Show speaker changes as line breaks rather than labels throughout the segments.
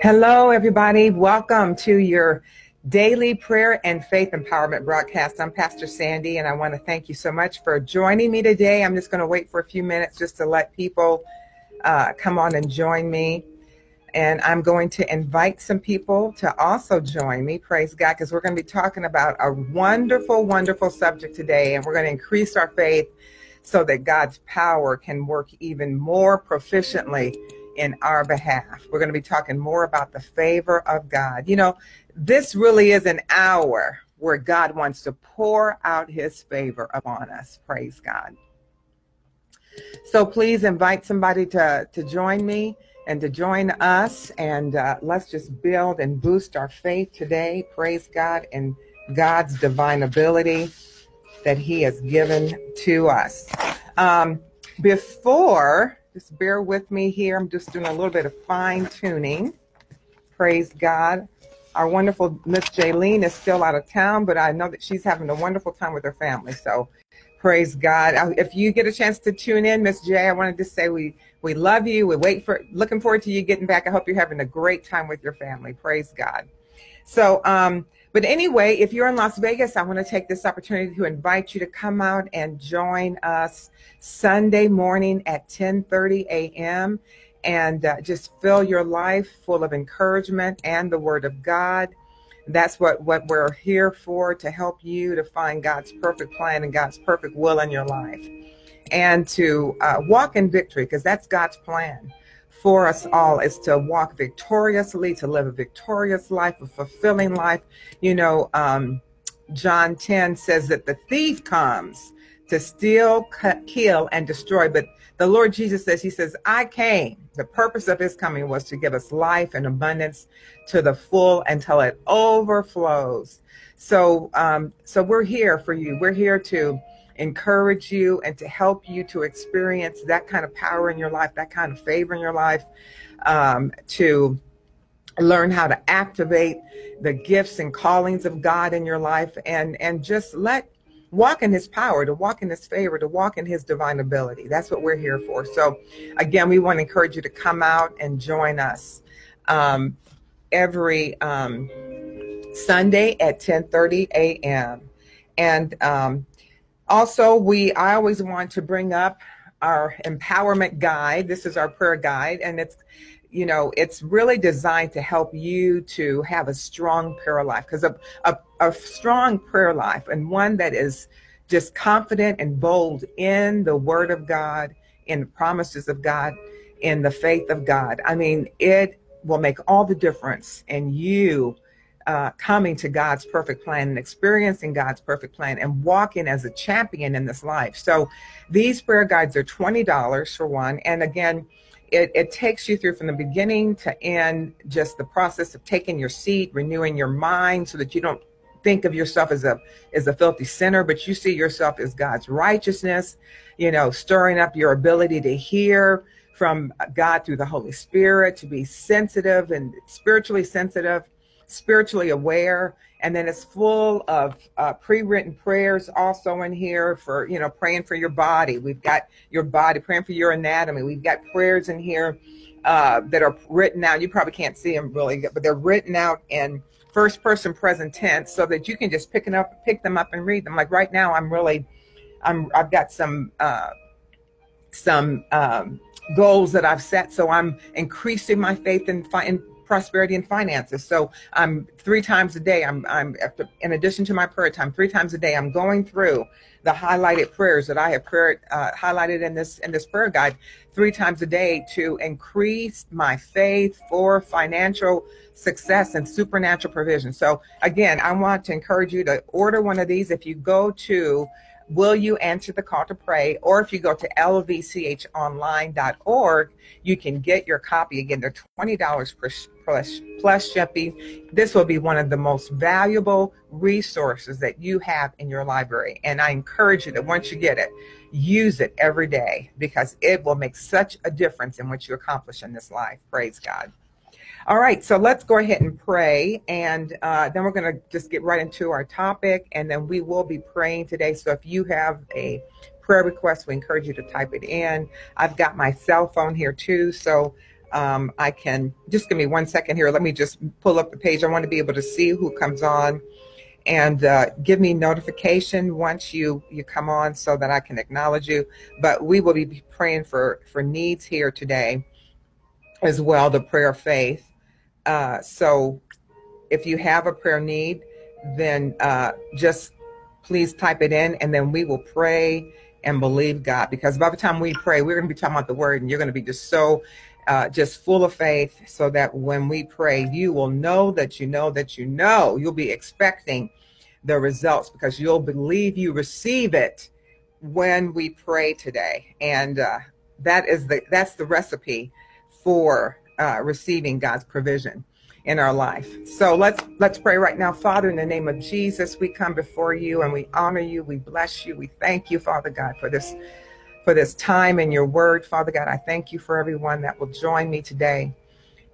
Hello, everybody. Welcome to your daily prayer and faith empowerment broadcast. I'm Pastor Sandy, and I want to thank you so much for joining me today. I'm just going to wait for a few minutes just to let people uh, come on and join me. And I'm going to invite some people to also join me, praise God, because we're going to be talking about a wonderful, wonderful subject today. And we're going to increase our faith so that God's power can work even more proficiently in our behalf. We're going to be talking more about the favor of God. You know, this really is an hour where God wants to pour out his favor upon us. Praise God. So please invite somebody to, to join me and to join us. And uh, let's just build and boost our faith today. Praise God and God's divine ability that He has given to us. Um, before, just bear with me here. I'm just doing a little bit of fine tuning. Praise God. Our wonderful Miss Jaylene is still out of town, but I know that she's having a wonderful time with her family. So praise God. If you get a chance to tune in, Miss J, I wanted to say we we love you. We wait for looking forward to you getting back. I hope you're having a great time with your family. Praise God. So, um, but anyway, if you're in Las Vegas, I want to take this opportunity to invite you to come out and join us Sunday morning at 10:30 a.m. and uh, just fill your life full of encouragement and the Word of God. That's what what we're here for to help you to find God's perfect plan and God's perfect will in your life and to uh, walk in victory because that's God's plan for us all is to walk victoriously, to live a victorious life, a fulfilling life. You know, um, John 10 says that the thief comes to steal, cut, kill, and destroy. But the Lord Jesus says, He says, I came. The purpose of His coming was to give us life and abundance to the full until it overflows. So, um, so we're here for you. We're here to encourage you and to help you to experience that kind of power in your life, that kind of favor in your life, um, to learn how to activate the gifts and callings of God in your life and and just let walk in his power, to walk in his favor, to walk in his divine ability. That's what we're here for. So again, we want to encourage you to come out and join us um, every um, Sunday at 10:30 a.m. And um, also, we I always want to bring up our empowerment guide. This is our prayer guide, and it's you know it's really designed to help you to have a strong prayer life because a, a, a strong prayer life and one that is just confident and bold in the word of god in the promises of god in the faith of god i mean it will make all the difference in you uh, coming to God's perfect plan and experiencing God's perfect plan and walking as a champion in this life. So these prayer guides are $20 for one. And again, it, it takes you through from the beginning to end just the process of taking your seat, renewing your mind so that you don't think of yourself as a as a filthy sinner, but you see yourself as God's righteousness, you know, stirring up your ability to hear from God through the Holy Spirit, to be sensitive and spiritually sensitive spiritually aware and then it's full of uh, pre-written prayers also in here for you know praying for your body. We've got your body praying for your anatomy. We've got prayers in here uh, that are written out. You probably can't see them really but they're written out in first person present tense so that you can just pick them up pick them up and read them. Like right now i'm really i'm i've got some uh, some um, goals that i've set so i'm increasing my faith in, in prosperity and finances. So I'm three times a day. I'm I'm after, in addition to my prayer time, three times a day. I'm going through the highlighted prayers that I have prayer, uh, highlighted in this in this prayer guide three times a day to increase my faith for financial success and supernatural provision. So again, I want to encourage you to order one of these. If you go to Will you answer the call to pray? Or if you go to lvchonline.org, you can get your copy. Again, they're $20 plus, plus, plus shipping. This will be one of the most valuable resources that you have in your library. And I encourage you that once you get it, use it every day because it will make such a difference in what you accomplish in this life. Praise God. All right, so let's go ahead and pray, and uh, then we're going to just get right into our topic, and then we will be praying today. So if you have a prayer request, we encourage you to type it in. I've got my cell phone here too, so um, I can just give me one second here. Let me just pull up the page. I want to be able to see who comes on and uh, give me notification once you you come on so that I can acknowledge you. But we will be praying for for needs here today as well. The prayer of faith. Uh, so if you have a prayer need, then uh, just please type it in, and then we will pray and believe God. Because by the time we pray, we're going to be talking about the Word, and you're going to be just so uh, just full of faith so that when we pray, you will know that you know that you know. You'll be expecting the results because you'll believe you receive it when we pray today. And uh, that is the that's the recipe for uh, receiving God's provision in our life. So let's let's pray right now. Father, in the name of Jesus, we come before you and we honor you. We bless you. We thank you, Father God, for this for this time in your word. Father God, I thank you for everyone that will join me today.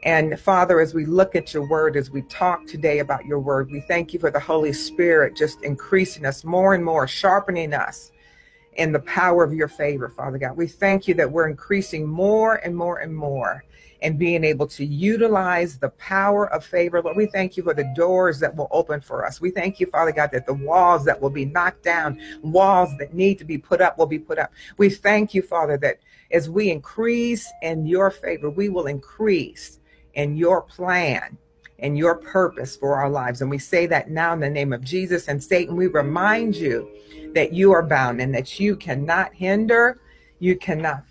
And Father, as we look at your word, as we talk today about your word, we thank you for the Holy Spirit just increasing us more and more, sharpening us in the power of your favor, Father God. We thank you that we're increasing more and more and more and being able to utilize the power of favor. Lord, we thank you for the doors that will open for us. We thank you, Father God, that the walls that will be knocked down, walls that need to be put up will be put up. We thank you, Father, that as we increase in your favor, we will increase in your plan and your purpose for our lives. And we say that now in the name of Jesus. And Satan, we remind you that you are bound and that you cannot hinder, you cannot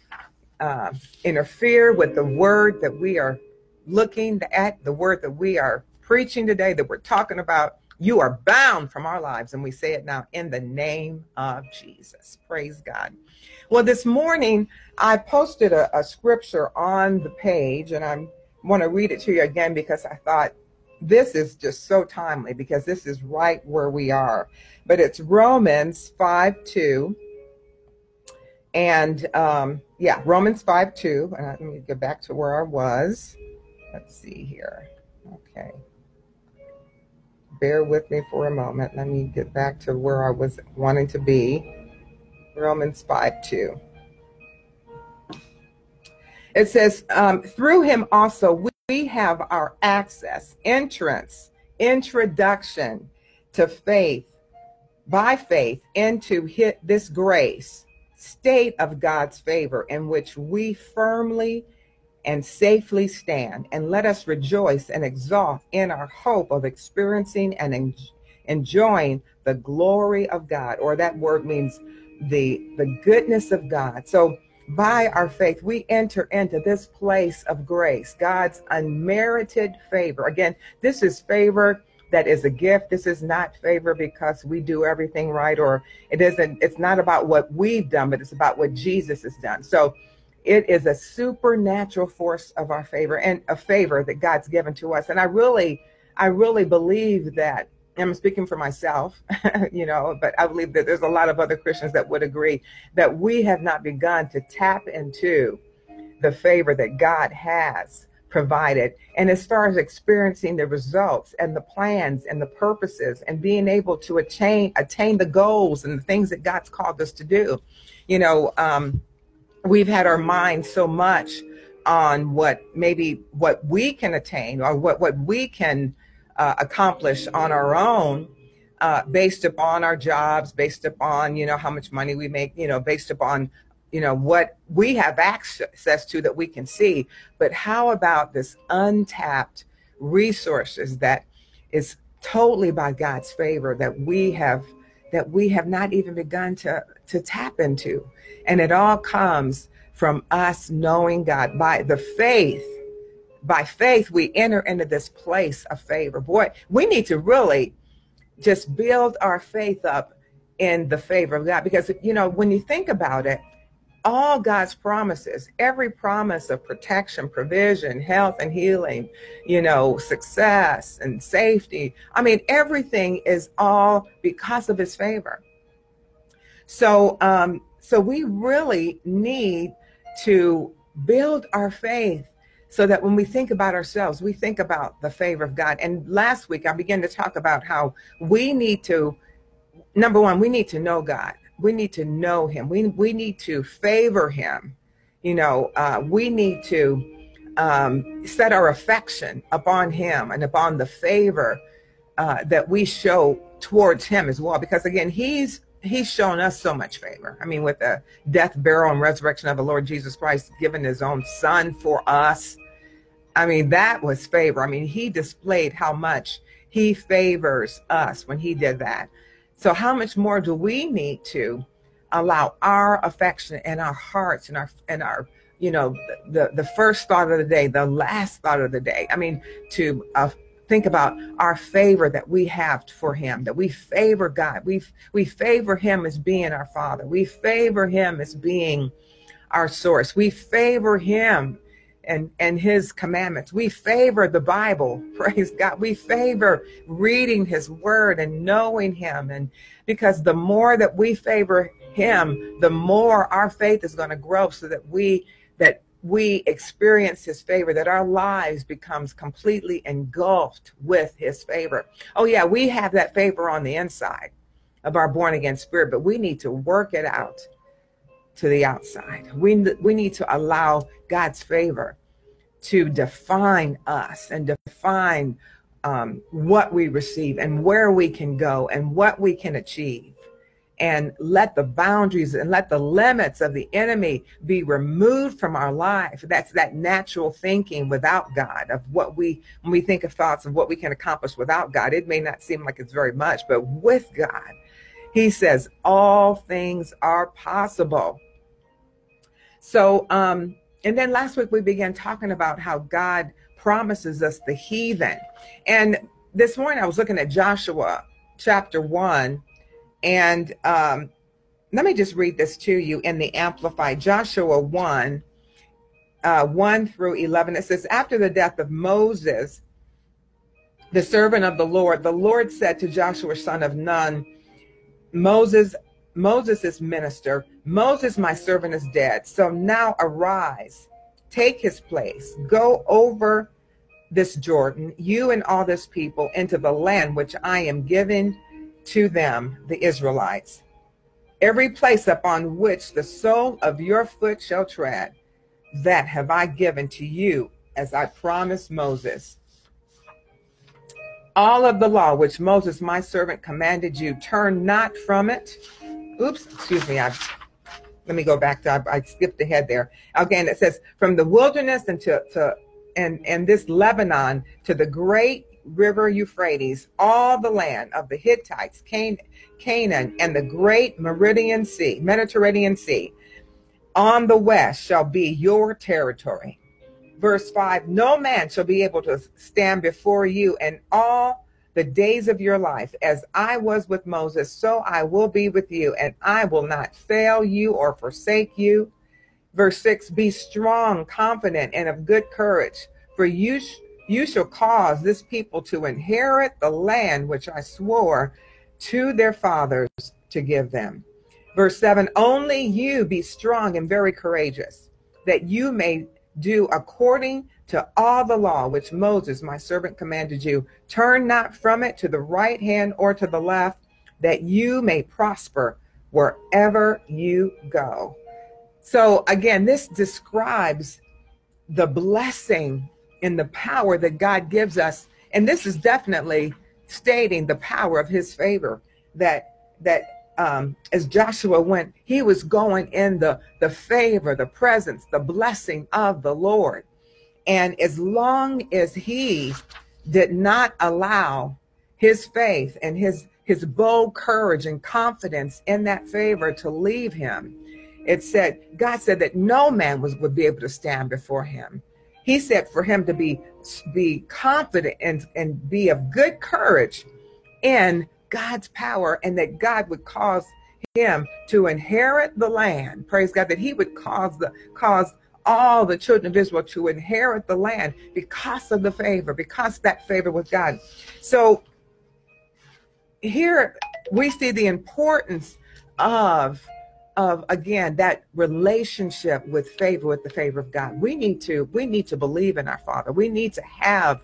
uh, interfere with the word that we are looking at, the word that we are preaching today, that we're talking about. You are bound from our lives. And we say it now in the name of Jesus. Praise God. Well, this morning I posted a, a scripture on the page, and I want to read it to you again because I thought this is just so timely because this is right where we are. But it's Romans 5 2. And um, yeah, Romans 5 2. And let me get back to where I was. Let's see here. Okay. Bear with me for a moment. Let me get back to where I was wanting to be. Romans 5 2. It says, um, through him also we have our access, entrance, introduction to faith, by faith into hit this grace state of God's favor in which we firmly and safely stand. And let us rejoice and exalt in our hope of experiencing and en- enjoying the glory of God. Or that word means the, the goodness of God. So by our faith, we enter into this place of grace, God's unmerited favor. Again, this is favor that is a gift. This is not favor because we do everything right, or it isn't, it's not about what we've done, but it's about what Jesus has done. So it is a supernatural force of our favor and a favor that God's given to us. And I really, I really believe that I'm speaking for myself, you know, but I believe that there's a lot of other Christians that would agree that we have not begun to tap into the favor that God has provided. And as far as experiencing the results and the plans and the purposes and being able to attain attain the goals and the things that God's called us to do, you know, um, we've had our minds so much on what maybe what we can attain or what what we can uh, accomplish on our own. Uh, based upon our jobs, based upon you know how much money we make, you know, based upon you know what we have access to that we can see but how about this untapped resources that is totally by god's favor that we have that we have not even begun to to tap into and it all comes from us knowing god by the faith by faith we enter into this place of favor boy we need to really just build our faith up in the favor of god because you know when you think about it all God's promises, every promise of protection, provision, health and healing, you know, success and safety. I mean, everything is all because of his favor. So, um, so we really need to build our faith so that when we think about ourselves, we think about the favor of God. And last week I began to talk about how we need to, number one, we need to know God we need to know him. We we need to favor him. You know, uh, we need to um, set our affection upon him and upon the favor uh, that we show towards him as well. Because again, he's he's shown us so much favor. I mean, with the death, burial, and resurrection of the Lord Jesus Christ, giving his own son for us. I mean, that was favor. I mean, he displayed how much he favors us when he did that. So how much more do we need to allow our affection and our hearts and our and our you know the the first thought of the day, the last thought of the day. I mean, to uh, think about our favor that we have for him that we favor god we we favor him as being our father we favor him as being our source we favor him and and his commandments. We favor the bible praise god. We favor reading his word and knowing him. And because the more that we favor him the more our faith is going to grow so that we that we experience his favor that our lives becomes completely engulfed with his favor. Oh yeah we have that favor on the inside of our born again spirit but we need to work it out to the outside we we need to allow god's favor to define us and define um, what we receive and where we can go and what we can achieve and let the boundaries and let the limits of the enemy be removed from our life. That's that natural thinking without God of what we, when we think of thoughts of what we can accomplish without God, it may not seem like it's very much, but with God, he says all things are possible. So, um, and then last week we began talking about how God promises us the heathen. And this morning I was looking at Joshua chapter 1 and um, let me just read this to you in the Amplified Joshua 1 uh, 1 through 11. It says, After the death of Moses, the servant of the Lord, the Lord said to Joshua, son of Nun, Moses, Moses' is minister, Moses, my servant, is dead. So now arise, take his place, go over this Jordan, you and all this people, into the land which I am giving to them, the Israelites. Every place upon which the sole of your foot shall tread, that have I given to you, as I promised Moses. All of the law which Moses, my servant, commanded you, turn not from it. Oops, excuse me. I let me go back to I, I skipped ahead there. Again, it says from the wilderness and to, to and and this Lebanon to the great river Euphrates, all the land of the Hittites, Can- Canaan, and the great Meridian Sea, Mediterranean Sea, on the west shall be your territory. Verse 5 No man shall be able to stand before you in all the days of your life. As I was with Moses, so I will be with you, and I will not fail you or forsake you. Verse 6 Be strong, confident, and of good courage, for you you shall cause this people to inherit the land which I swore to their fathers to give them. Verse 7 Only you be strong and very courageous, that you may do according to all the law which Moses, my servant, commanded you. Turn not from it to the right hand or to the left, that you may prosper wherever you go. So, again, this describes the blessing and the power that God gives us. And this is definitely stating the power of his favor that that um, as Joshua went, he was going in the the favor, the presence, the blessing of the Lord. And as long as he did not allow his faith and his his bold courage and confidence in that favor to leave him, it said God said that no man was would be able to stand before him. He said for him to be be confident and, and be of good courage in God's power and that God would cause him to inherit the land. Praise God that he would cause the cause all the children of Israel to inherit the land because of the favor, because that favor with God. So here we see the importance of of again that relationship with favor with the favor of God. We need to we need to believe in our Father. We need to have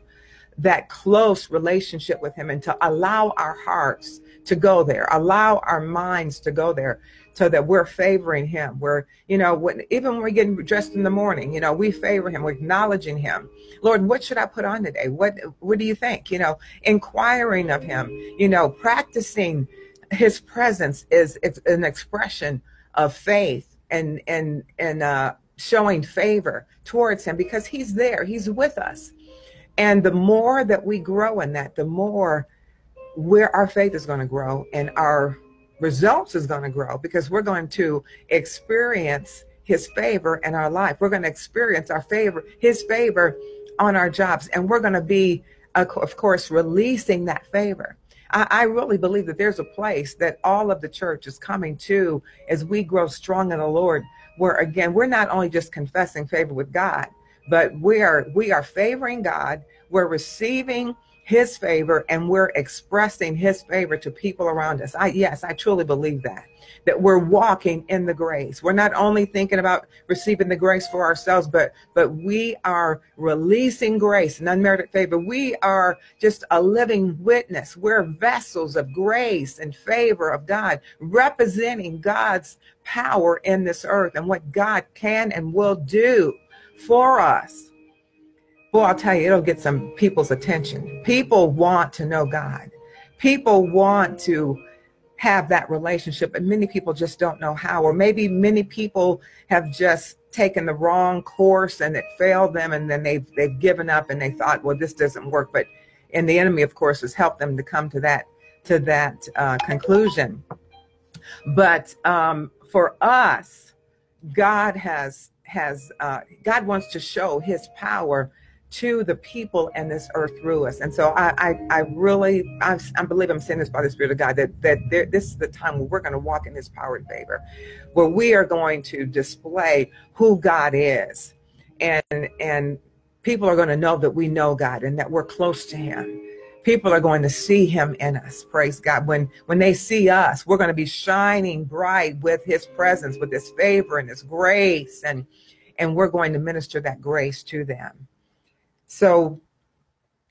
that close relationship with him and to allow our hearts to go there, allow our minds to go there so that we're favoring him. We're, you know, when, even when we're getting dressed in the morning, you know, we favor him, we're acknowledging him. Lord, what should I put on today? What, what do you think? You know, inquiring of him, you know, practicing his presence is an expression of faith and, and, and, uh, showing favor towards him because he's there, he's with us. And the more that we grow in that, the more where our faith is going to grow and our results is going to grow because we're going to experience his favor in our life. We're going to experience our favor, his favor on our jobs. And we're going to be, of course, releasing that favor. I, really believe that there's a place that all of the church is coming to as we grow strong in the Lord, where again, we're not only just confessing favor with God, but we are we are favoring God. We're receiving his favor and we're expressing his favor to people around us. I yes, I truly believe that. That we're walking in the grace. We're not only thinking about receiving the grace for ourselves, but but we are releasing grace and unmerited favor. We are just a living witness. We're vessels of grace and favor of God, representing God's power in this earth and what God can and will do for us Boy, I'll tell you, it'll get some people's attention. People want to know God. People want to have that relationship, and many people just don't know how. Or maybe many people have just taken the wrong course and it failed them, and then they've they've given up and they thought, well, this doesn't work. But and the enemy, of course, has helped them to come to that to that uh, conclusion. But um, for us, God has has uh, God wants to show His power to the people and this earth through us. And so I, I, I really, I, I, believe I'm saying this by the Spirit of God, that, that there, this is the time where we're going to walk in His power and favor, where we are going to display who God is. And, and people are going to know that we know God and that we're close to Him. People are going to see him in us. Praise God. When when they see us, we're going to be shining bright with his presence, with his favor and his grace and and we're going to minister that grace to them. So,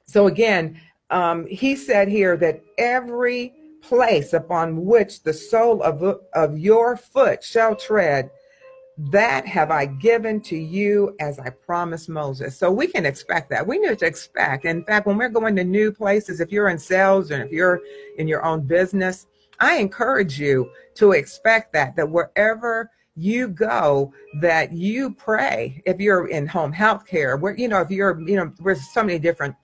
so again, um, he said here that every place upon which the sole of, of your foot shall tread, that have I given to you as I promised Moses. So we can expect that. We need to expect. In fact, when we're going to new places, if you're in sales and if you're in your own business, I encourage you to expect that, that wherever you go that you pray if you're in home health care where you know if you're you know there's so many different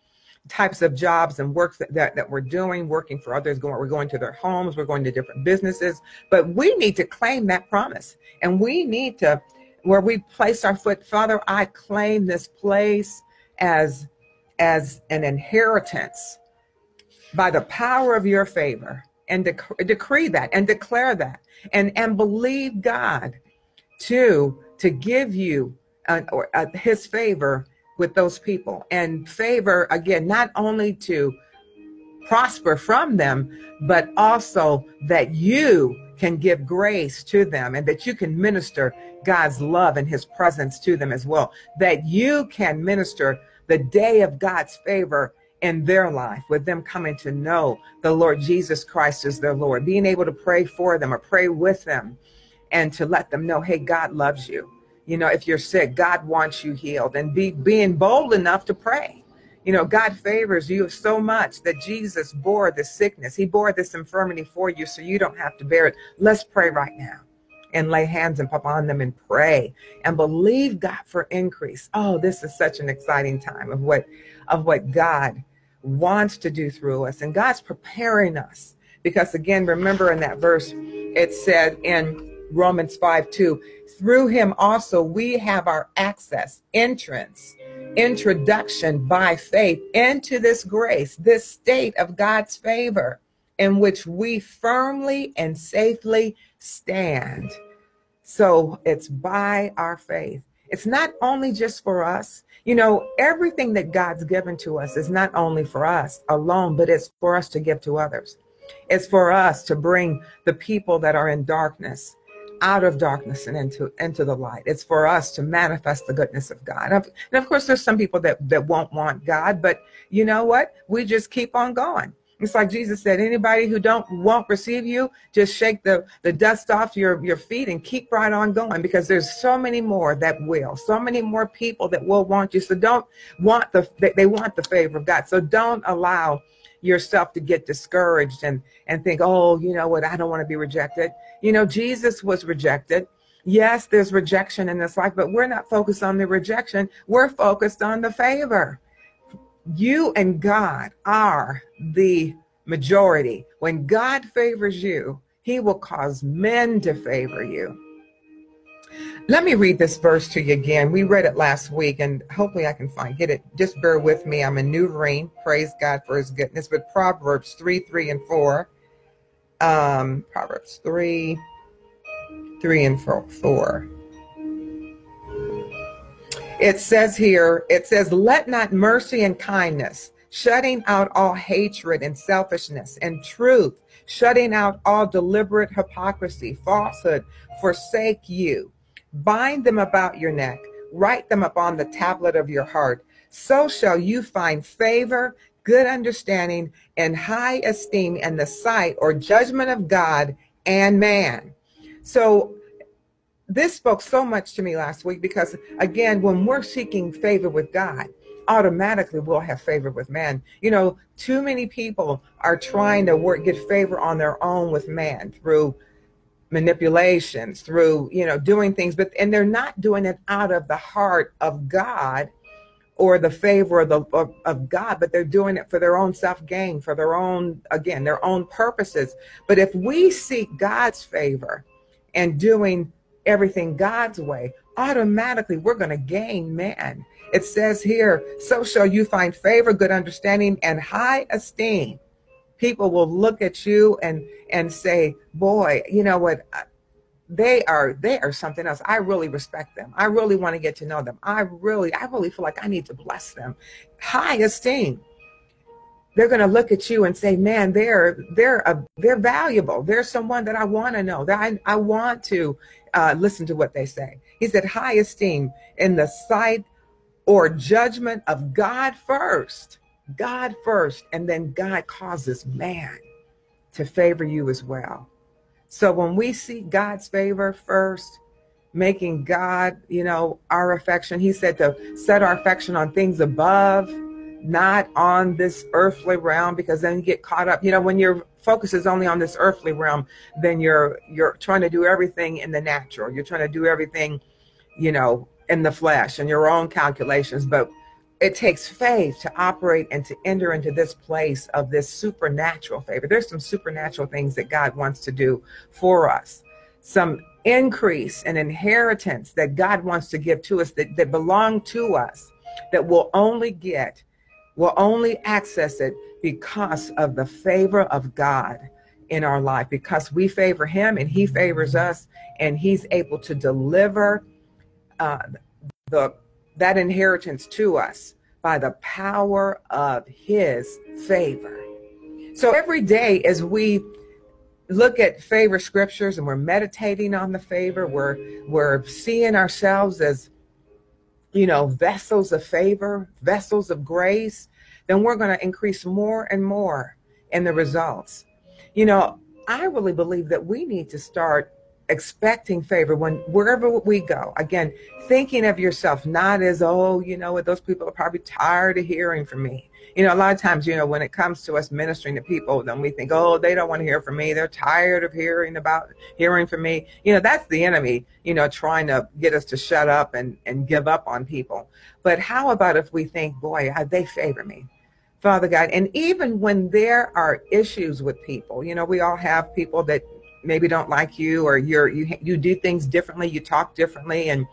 types of jobs and work that, that, that we're doing working for others going we're going to their homes we're going to different businesses. But we need to claim that promise. And we need to where we place our foot father i claim this place as as an inheritance by the power of your favor. And dec- decree that and declare that. And and believe god to to give you uh, or, uh, his favor with those people. And favor again not only to prosper from them but also that you can give grace to them and that you can minister God's love and his presence to them as well. That you can minister the day of God's favor in their life with them coming to know the Lord Jesus Christ as their Lord. Being able to pray for them or pray with them and to let them know, hey, God loves you. You know, if you're sick, God wants you healed and be being bold enough to pray. You know, God favors you so much that Jesus bore the sickness. He bore this infirmity for you so you don't have to bear it. Let's pray right now and lay hands upon them and pray and believe God for increase. Oh, this is such an exciting time of what of what God wants to do through us. And God's preparing us. Because again, remember in that verse, it said in Romans 5 2. Through him also we have our access, entrance, introduction by faith into this grace, this state of God's favor in which we firmly and safely stand. So it's by our faith. It's not only just for us. You know, everything that God's given to us is not only for us alone, but it's for us to give to others. It's for us to bring the people that are in darkness out of darkness and into into the light. It's for us to manifest the goodness of God. And of course, there's some people that that won't want God, but you know what? We just keep on going. It's like Jesus said, anybody who don't won't receive you, just shake the, the dust off your, your feet and keep right on going because there's so many more that will, so many more people that will want you. So don't want the they want the favor of God. So don't allow yourself to get discouraged and and think, oh, you know what, I don't want to be rejected. You know, Jesus was rejected. Yes, there's rejection in this life, but we're not focused on the rejection. We're focused on the favor you and God are the majority. When God favors you, he will cause men to favor you. Let me read this verse to you again. We read it last week, and hopefully I can find get it. Just bear with me. I'm maneuvering. Praise God for his goodness. But Proverbs 3, 3 and 4. Um, Proverbs 3, 3 and 4. 4. It says here, it says, let not mercy and kindness, shutting out all hatred and selfishness and truth, shutting out all deliberate hypocrisy, falsehood, forsake you. Bind them about your neck, write them upon the tablet of your heart. So shall you find favor, good understanding, and high esteem in the sight or judgment of God and man. So this spoke so much to me last week because again when we're seeking favor with god automatically we'll have favor with man you know too many people are trying to work get favor on their own with man through manipulations through you know doing things but and they're not doing it out of the heart of god or the favor of, the, of, of god but they're doing it for their own self-gain for their own again their own purposes but if we seek god's favor and doing everything God's way, automatically we're going to gain man. It says here, so shall you find favor, good understanding, and high esteem. People will look at you and and say, boy, you know what? They are they are something else. I really respect them. I really want to get to know them. I really, I really feel like I need to bless them. High esteem they're going to look at you and say, "Man, they're they're a, they're valuable. They're someone that I want to know. That I, I want to uh, listen to what they say. He said, high esteem in the sight or judgment of God first. God first, and then God causes man to favor you as well. So when we seek God's favor first, making God, you know, our affection, he said to set our affection on things above, not on this earthly realm, because then you get caught up. You know, when your focus is only on this earthly realm, then you're you're trying to do everything in the natural. You're trying to do everything, you know, in the flesh and your own calculations. But it takes faith to operate and to enter into this place of this supernatural favor. There's some supernatural things that God wants to do for us. Some increase and inheritance that God wants to give to us that, that belong to us that we'll only get we'll only access it because of the favor of God in our life, because we favor Him and He favors us, and He's able to deliver uh, the that inheritance to us by the power of His favor. So every day, as we look at favor scriptures and we're meditating on the favor, we're we're seeing ourselves as you know, vessels of favor, vessels of grace, then we're going to increase more and more in the results. You know, I really believe that we need to start expecting favor when wherever we go. Again thinking of yourself not as oh you know what those people are probably tired of hearing from me. You know a lot of times you know when it comes to us ministering to people then we think oh they don't want to hear from me. They're tired of hearing about hearing from me. You know that's the enemy you know trying to get us to shut up and and give up on people. But how about if we think boy uh, they favor me? Father God. And even when there are issues with people, you know, we all have people that maybe don't like you or you're you you do things differently, you talk differently and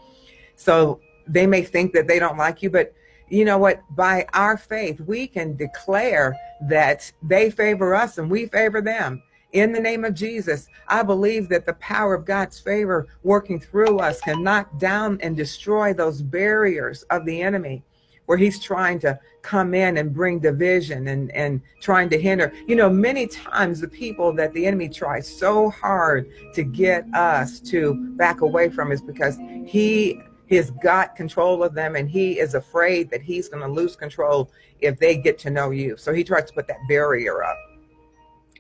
so they may think that they don't like you, but you know what? By our faith, we can declare that they favor us and we favor them. In the name of Jesus, I believe that the power of God's favor working through us can knock down and destroy those barriers of the enemy where he's trying to come in and bring division and, and trying to hinder. You know, many times the people that the enemy tries so hard to get us to back away from is because he has got control of them and he is afraid that he's going to lose control if they get to know you. So he tries to put that barrier up.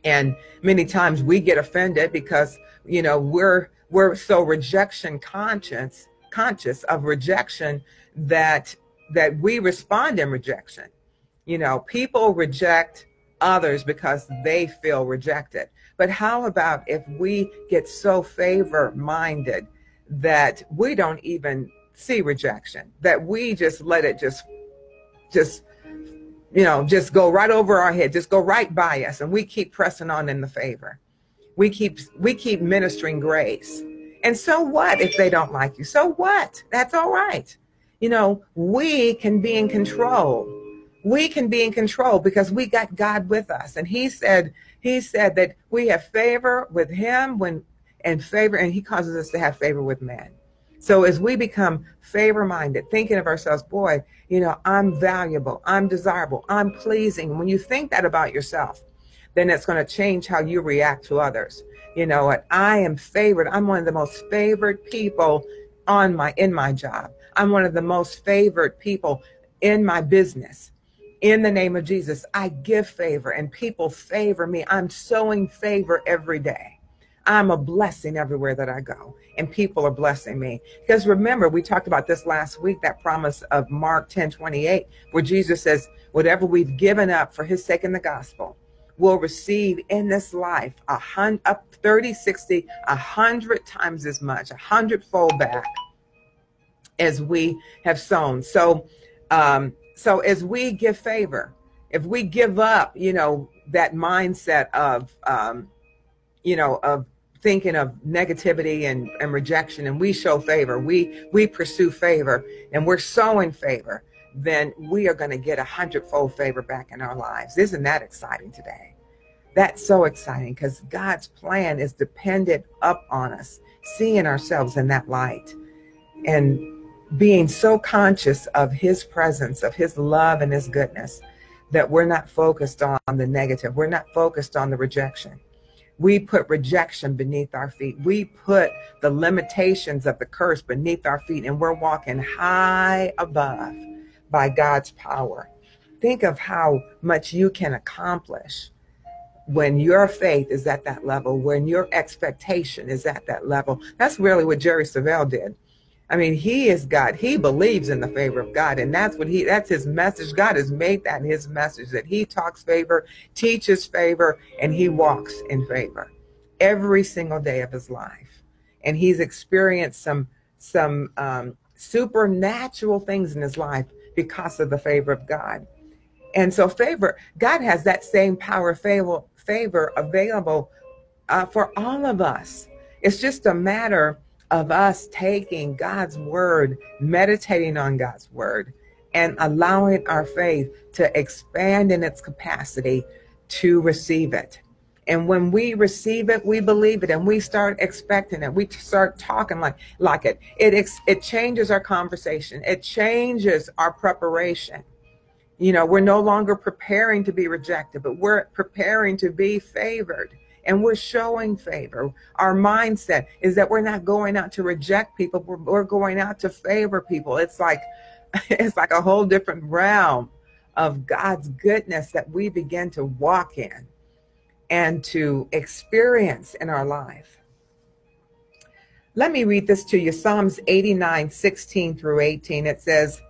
And many times we get offended because, you know, we're we're so rejection conscious conscious of rejection that that we respond in rejection. You know, people reject others because they feel rejected. But how about if we get so favor minded that we don't even see rejection, that we just let it just, just, you know, just go right over our head, just go right by us, and we keep pressing on in the favor. We keep we keep ministering grace. And so what if they don't like you? So what? That's all right you know, we can be in control. We can be in control because we got God with us. And he said, he said that we have favor with him when and favor, and he causes us to have favor with men. So as we become favor minded, thinking of ourselves, boy, you know, I'm valuable, I'm desirable, I'm pleasing. When you think that about yourself, then it's going to change how you react to others. You know what? I am favored. I'm one of the most favored people on my in my job. I'm one of the most favored people in my business. In the name of Jesus, I give favor and people favor me. I'm sowing favor every day. I'm a blessing everywhere that I go, and people are blessing me. Because remember, we talked about this last week, that promise of Mark 10 28, where Jesus says, Whatever we've given up for his sake in the gospel, will receive in this life a hundred, up 30, 60, a hundred times as much, a hundredfold back as we have sown. So, um, so as we give favor, if we give up, you know, that mindset of, um, you know, of thinking of negativity and, and rejection, and we show favor, we we pursue favor, and we're sowing favor, then we are going to get a hundredfold favor back in our lives. Isn't that exciting today? That's so exciting because God's plan is dependent up on us, seeing ourselves in that light. And being so conscious of his presence, of his love and his goodness, that we're not focused on the negative. We're not focused on the rejection. We put rejection beneath our feet. We put the limitations of the curse beneath our feet, and we're walking high above by God's power. Think of how much you can accomplish when your faith is at that level, when your expectation is at that level. That's really what Jerry Savelle did. I mean, he is God. He believes in the favor of God. And that's what he, that's his message. God has made that his message that he talks favor, teaches favor, and he walks in favor every single day of his life. And he's experienced some, some um, supernatural things in his life because of the favor of God. And so favor, God has that same power, favor, favor available uh, for all of us. It's just a matter of us taking God's word, meditating on God's word, and allowing our faith to expand in its capacity to receive it. And when we receive it, we believe it, and we start expecting it. We start talking like like it. It ex- it changes our conversation. It changes our preparation. You know, we're no longer preparing to be rejected, but we're preparing to be favored and we're showing favor. Our mindset is that we're not going out to reject people, we're, we're going out to favor people. It's like it's like a whole different realm of God's goodness that we begin to walk in and to experience in our life. Let me read this to you Psalms 89 16 through 18. It says,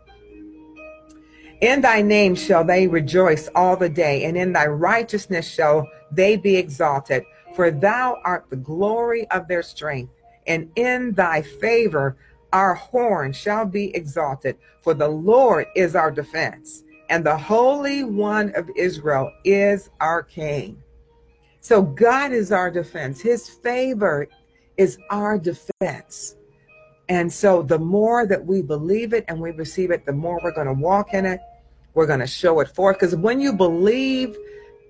In thy name shall they rejoice all the day, and in thy righteousness shall they be exalted. For thou art the glory of their strength, and in thy favor our horn shall be exalted. For the Lord is our defense, and the Holy One of Israel is our King. So God is our defense. His favor is our defense. And so the more that we believe it and we receive it, the more we're going to walk in it. We're going to show it forth. Because when you believe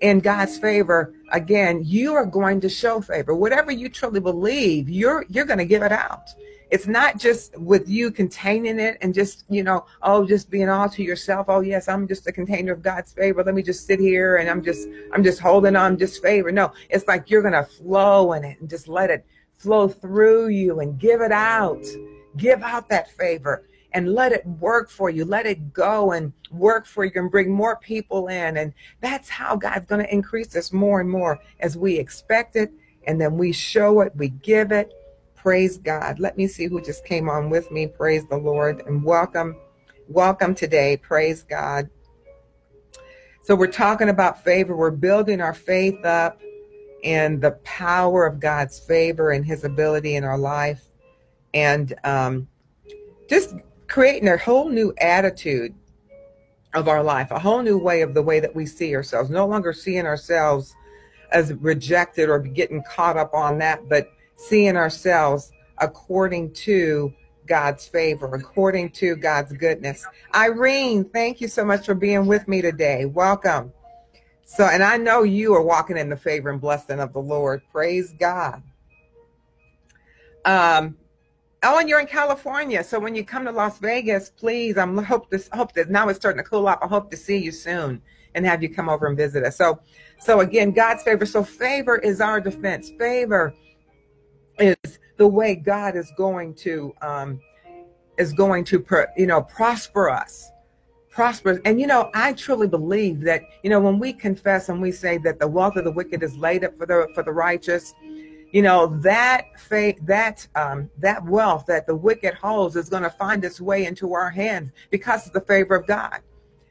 in God's favor, again, you are going to show favor. Whatever you truly believe, you're you're going to give it out. it's not just with you containing it and just you know oh just being all to yourself oh yes i'm just a container of god's favor let me just sit here and i'm just i'm just holding on just favor no it's like you're gonna flow in it and just let it flow through you and give it out give out that favor and let it work for you let it go and work for you and bring more people in and that's how god's going to increase us more and more as we expect it and then we show it we give it Praise God. Let me see who just came on with me. Praise the Lord and welcome. Welcome today. Praise God. So, we're talking about favor. We're building our faith up and the power of God's favor and His ability in our life, and um, just creating a whole new attitude of our life, a whole new way of the way that we see ourselves. No longer seeing ourselves as rejected or getting caught up on that, but seeing ourselves according to God's favor, according to God's goodness. Irene, thank you so much for being with me today. Welcome. So, and I know you are walking in the favor and blessing of the Lord. Praise God. Um, oh, and you're in California. So when you come to Las Vegas, please, I'm hope this hope that now it's starting to cool off. I hope to see you soon and have you come over and visit us. So, so again, God's favor. So favor is our defense. Favor is the way God is going to um, is going to you know prosper us prosper and you know i truly believe that you know when we confess and we say that the wealth of the wicked is laid up for the for the righteous you know that faith that um that wealth that the wicked holds is going to find its way into our hands because of the favor of god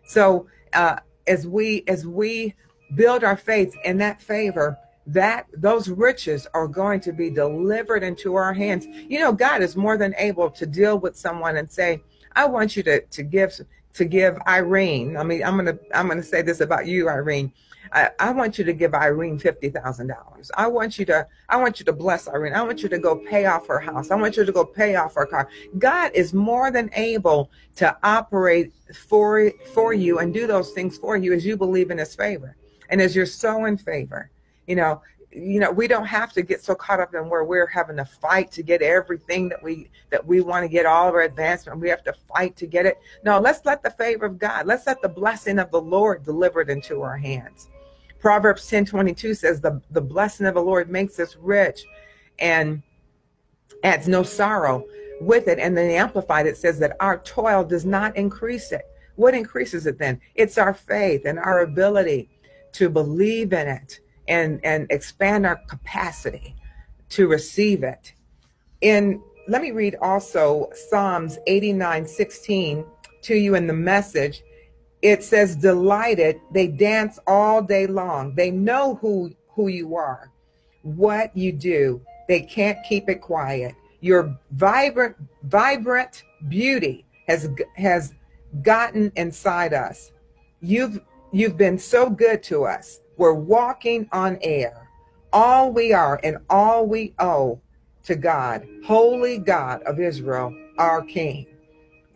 so uh as we as we build our faith in that favor that those riches are going to be delivered into our hands. You know, God is more than able to deal with someone and say, I want you to, to give to give Irene. I mean, I'm gonna I'm gonna say this about you, Irene. I, I want you to give Irene fifty thousand dollars. I want you to I want you to bless Irene. I want you to go pay off her house. I want you to go pay off her car. God is more than able to operate for for you and do those things for you as you believe in His favor and as you're so in favor you know you know we don't have to get so caught up in where we're having to fight to get everything that we that we want to get all of our advancement we have to fight to get it no let's let the favor of god let's let the blessing of the lord delivered into our hands proverbs 10 22 says the, the blessing of the lord makes us rich and adds no sorrow with it and then the amplified it says that our toil does not increase it what increases it then it's our faith and our ability to believe in it and, and expand our capacity to receive it. In let me read also Psalms 89 16 to you in the message. It says, Delighted, they dance all day long. They know who, who you are, what you do. They can't keep it quiet. Your vibrant, vibrant beauty has has gotten inside us. You've you've been so good to us. We're walking on air. All we are and all we owe to God, holy God of Israel, our King.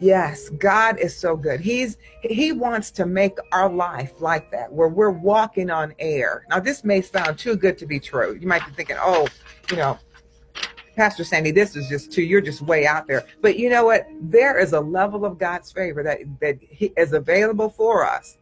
Yes, God is so good. He's he wants to make our life like that, where we're walking on air. Now, this may sound too good to be true. You might be thinking, "Oh, you know, Pastor Sandy, this is just too. You're just way out there." But you know what? There is a level of God's favor that that is available for us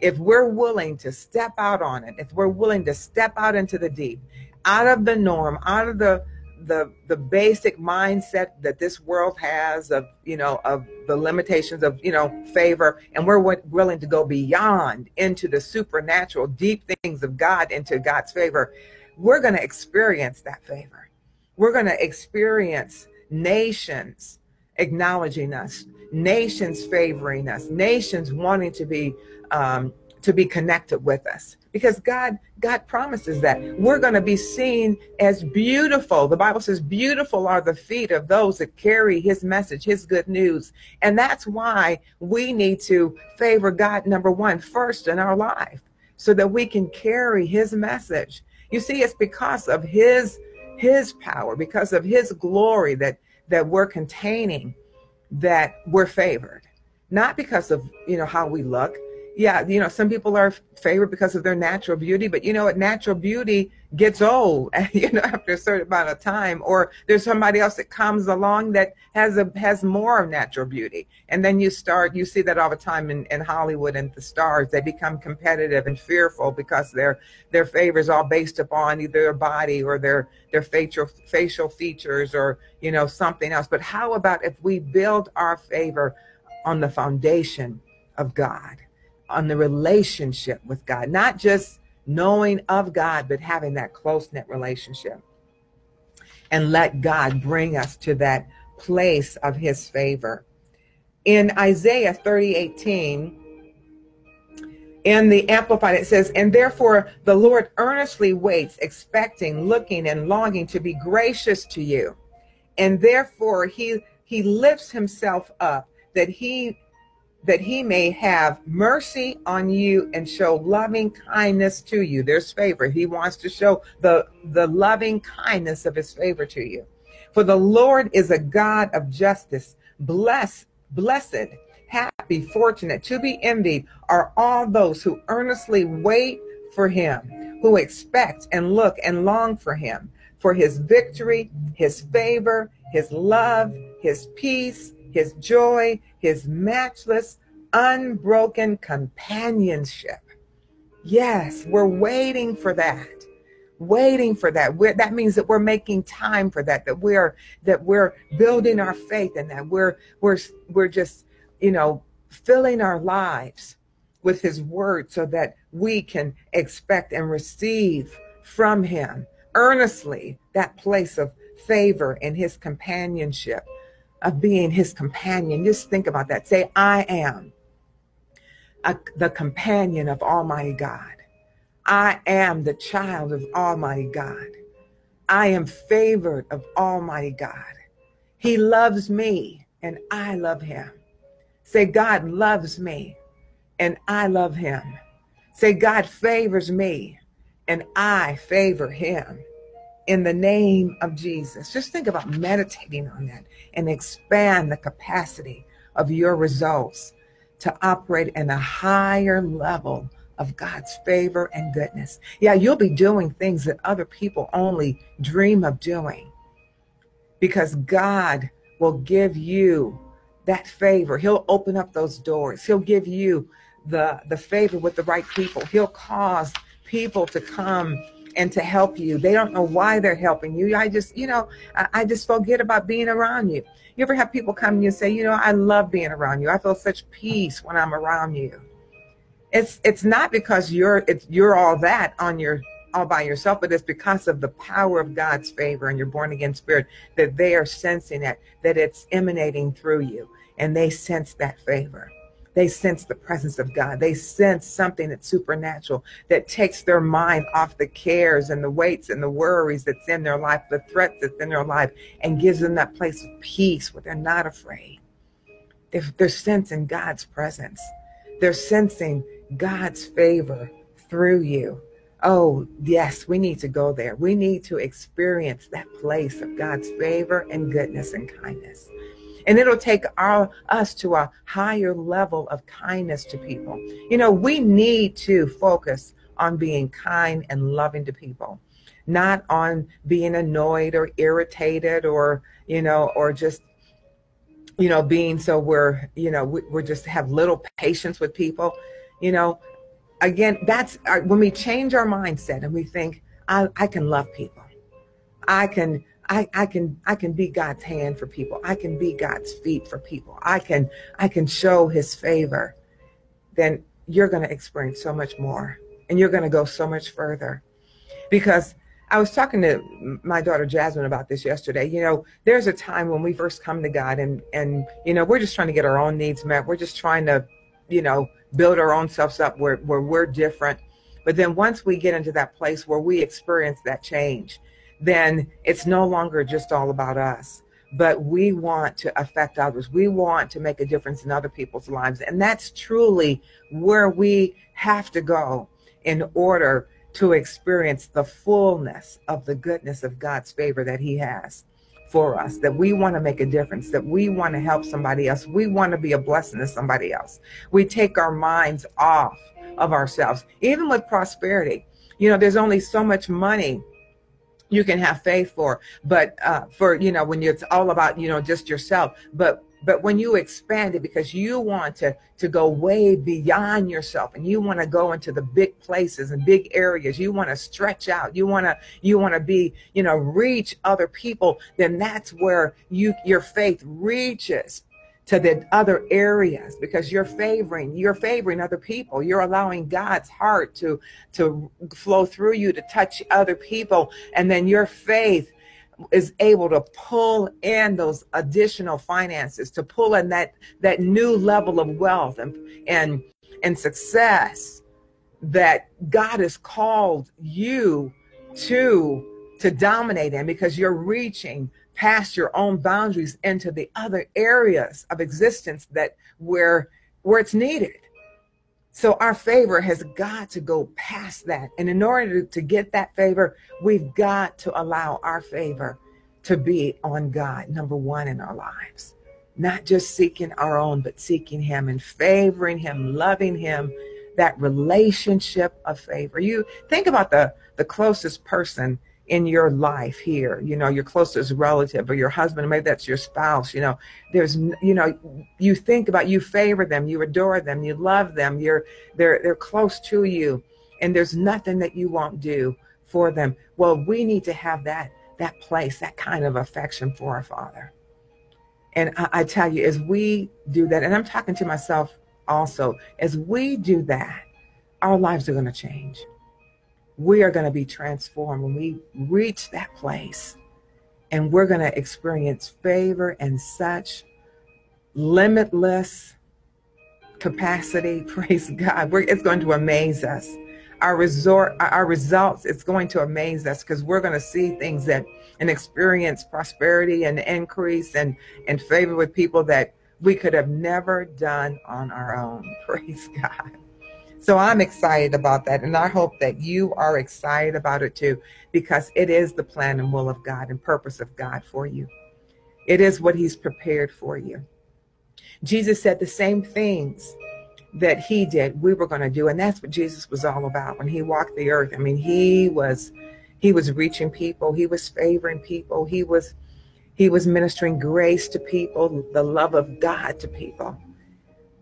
if we're willing to step out on it, if we're willing to step out into the deep, out of the norm, out of the the the basic mindset that this world has of you know of the limitations of you know favor and we're willing to go beyond into the supernatural deep things of god into god's favor we're going to experience that favor. We're going to experience nations acknowledging us nations favoring us nations wanting to be um, to be connected with us because God God promises that we're going to be seen as beautiful. The Bible says beautiful are the feet of those that carry his message, his good news. And that's why we need to favor God number 1 first in our life so that we can carry his message. You see it's because of his his power, because of his glory that that we're containing that we're favored. Not because of, you know, how we look, yeah, you know, some people are favored because of their natural beauty, but you know what? Natural beauty gets old, you know, after a certain amount of time. Or there's somebody else that comes along that has a has more of natural beauty, and then you start. You see that all the time in, in Hollywood and the stars. They become competitive and fearful because their their favor is all based upon either their body or their their facial facial features or you know something else. But how about if we build our favor on the foundation of God? On the relationship with God, not just knowing of God, but having that close knit relationship. And let God bring us to that place of his favor. In Isaiah 30 18, in the Amplified, it says, And therefore the Lord earnestly waits, expecting, looking, and longing to be gracious to you. And therefore he he lifts himself up that he that he may have mercy on you and show loving kindness to you. There's favor. He wants to show the, the loving kindness of his favor to you. For the Lord is a God of justice. Blessed, blessed, happy, fortunate, to be envied are all those who earnestly wait for him, who expect and look and long for him, for his victory, his favor, his love, his peace, his joy, his matchless, unbroken companionship. Yes, we're waiting for that. Waiting for that. We're, that means that we're making time for that. That we're that we're building our faith in that. We're we're we're just you know filling our lives with His Word so that we can expect and receive from Him earnestly that place of favor and His companionship of being his companion. Just think about that. Say, I am a, the companion of Almighty God. I am the child of Almighty God. I am favored of Almighty God. He loves me and I love him. Say, God loves me and I love him. Say, God favors me and I favor him in the name of Jesus. Just think about meditating on that and expand the capacity of your results to operate in a higher level of God's favor and goodness. Yeah, you'll be doing things that other people only dream of doing because God will give you that favor. He'll open up those doors. He'll give you the the favor with the right people. He'll cause people to come and to help you. They don't know why they're helping you. I just, you know, I, just forget about being around you. You ever have people come to you and say, you know, I love being around you. I feel such peace when I'm around you. It's it's not because you're it's you're all that on your all by yourself, but it's because of the power of God's favor and your born again spirit that they are sensing it, that it's emanating through you, and they sense that favor. They sense the presence of God. They sense something that's supernatural that takes their mind off the cares and the weights and the worries that's in their life, the threats that's in their life, and gives them that place of peace where they're not afraid. They're, they're sensing God's presence. They're sensing God's favor through you. Oh, yes, we need to go there. We need to experience that place of God's favor and goodness and kindness. And it'll take our, us to a higher level of kindness to people. You know, we need to focus on being kind and loving to people, not on being annoyed or irritated or, you know, or just you know, being so we're, you know, we, we're just have little patience with people, you know, again, that's our, when we change our mindset and we think, I, I can love people. I can I, I can I can be God's hand for people. I can be God's feet for people. I can I can show his favor. Then you're going to experience so much more and you're going to go so much further. Because I was talking to my daughter Jasmine about this yesterday. You know, there's a time when we first come to God and and you know, we're just trying to get our own needs met. We're just trying to, you know, build our own selves up where where we're different. But then once we get into that place where we experience that change, then it's no longer just all about us but we want to affect others. We want to make a difference in other people's lives. And that's truly where we have to go in order to experience the fullness of the goodness of God's favor that He has for us, that we want to make a difference, that we want to help somebody else, we want to be a blessing to somebody else. We take our minds off of ourselves, even with prosperity. You know, there's only so much money you can have faith for, but uh, for you know when it's all about you know just yourself. But but when you expand it because you want to to go way beyond yourself and you want to go into the big places and big areas you want to stretch out you want to you want to be you know reach other people then that's where you your faith reaches to the other areas because you're favoring you're favoring other people. You're allowing god's heart to to flow through you to touch other people. And then your faith is able to pull in those additional finances to pull in that that new level of wealth and and and success that god has called you to to dominate in because you're reaching past your own boundaries into the other areas of existence that where where it's needed. So our favor has got to go past that. And in order to, get that favor we've got to allow our favor to be on god number one in our lives. Not just seeking our own but seeking him and favoring him loving him that relationship of favor. You think about the the closest person in your life here you know your closest relative or your husband maybe that's your spouse you know there's you know you think about you favor them you adore them you love them you're they're they're close to you and there's nothing that you won't do for them. Well we need to have that that place that kind of affection for our father. And I, I tell you as we do that and i'm talking to myself also as we do that our lives are going to change we are going to be transformed when we reach that place. And we're going to experience favor and such limitless capacity. Praise god. We're, it's going to amaze us. Our resort our results it's going to amaze us because we're going to see things that and experience prosperity and increase and and favor with people that we could have never done on our own. Praise god so I'm excited about that. And I hope that you are excited about it too, because it is the plan and will of God and purpose of God for you. It is what He's prepared for you. Jesus said the same things that He did, we were going to do. And that's what Jesus was all about when He walked the earth. I mean, He was. He was reaching people. He was favoring people. He was he was ministering grace to people, the love of God to people,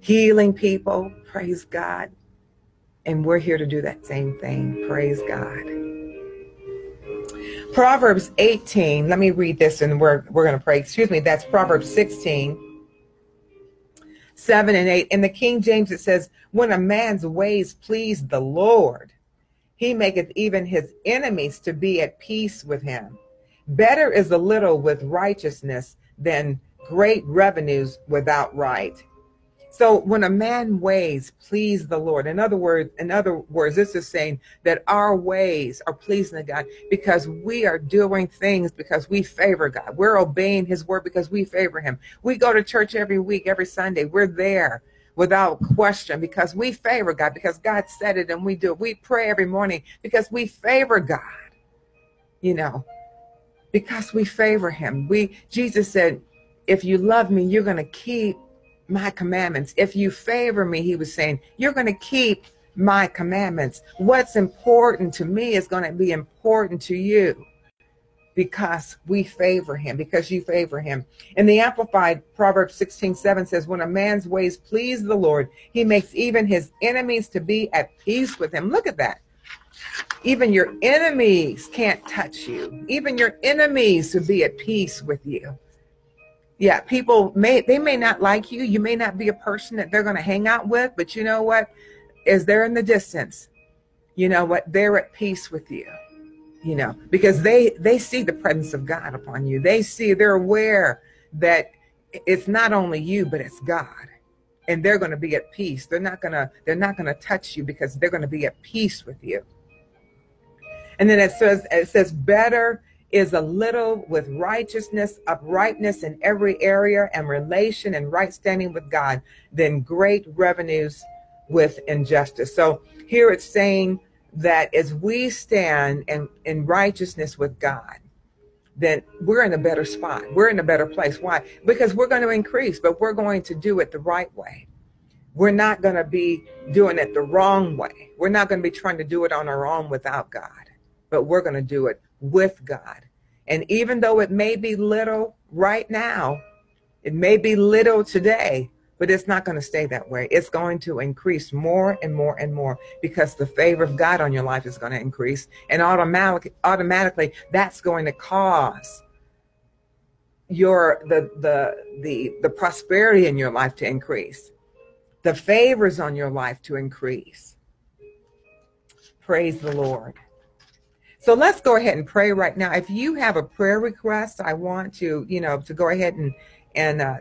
healing people. Praise God. And we're here to do that same thing. Praise God. Proverbs 18, let me read this and we're, we're going to pray. Excuse me, that's Proverbs 16, 7 and 8. In the King James, it says, When a man's ways please the Lord, he maketh even his enemies to be at peace with him. Better is a little with righteousness than great revenues without right. So when a man ways please the Lord, in other words, in other words, this is saying that our ways are pleasing to God because we are doing things because we favor God. We're obeying his word because we favor him. We go to church every week, every Sunday. We're there without question because we favor God, because God said it and we do it. We pray every morning because we favor God. You know, because we favor him. We Jesus said, if you love me, you're going to keep my commandments. If you favor me, he was saying, you're going to keep my commandments. What's important to me is going to be important to you because we favor him, because you favor him. In the Amplified, Proverbs 16 7 says, When a man's ways please the Lord, he makes even his enemies to be at peace with him. Look at that. Even your enemies can't touch you, even your enemies to be at peace with you yeah, people may they may not like you. You may not be a person that they're going to hang out with, but you know what? Is they're in the distance, you know what? They're at peace with you. You know, because they they see the presence of God upon you. They see they're aware that it's not only you, but it's God. And they're going to be at peace. They're not going to they're not going to touch you because they're going to be at peace with you. And then it says it says better is a little with righteousness, uprightness in every area, and relation and right standing with God, than great revenues with injustice. So here it's saying that as we stand in, in righteousness with God, then we're in a better spot. We're in a better place. Why? Because we're going to increase, but we're going to do it the right way. We're not going to be doing it the wrong way. We're not going to be trying to do it on our own without God, but we're going to do it with God. And even though it may be little right now, it may be little today, but it's not going to stay that way. It's going to increase more and more and more because the favor of God on your life is going to increase. And automatic, automatically, that's going to cause your the the the the prosperity in your life to increase the favors on your life to increase. Praise the Lord. So let's go ahead and pray right now. If you have a prayer request, I want to, you know, to go ahead and and uh,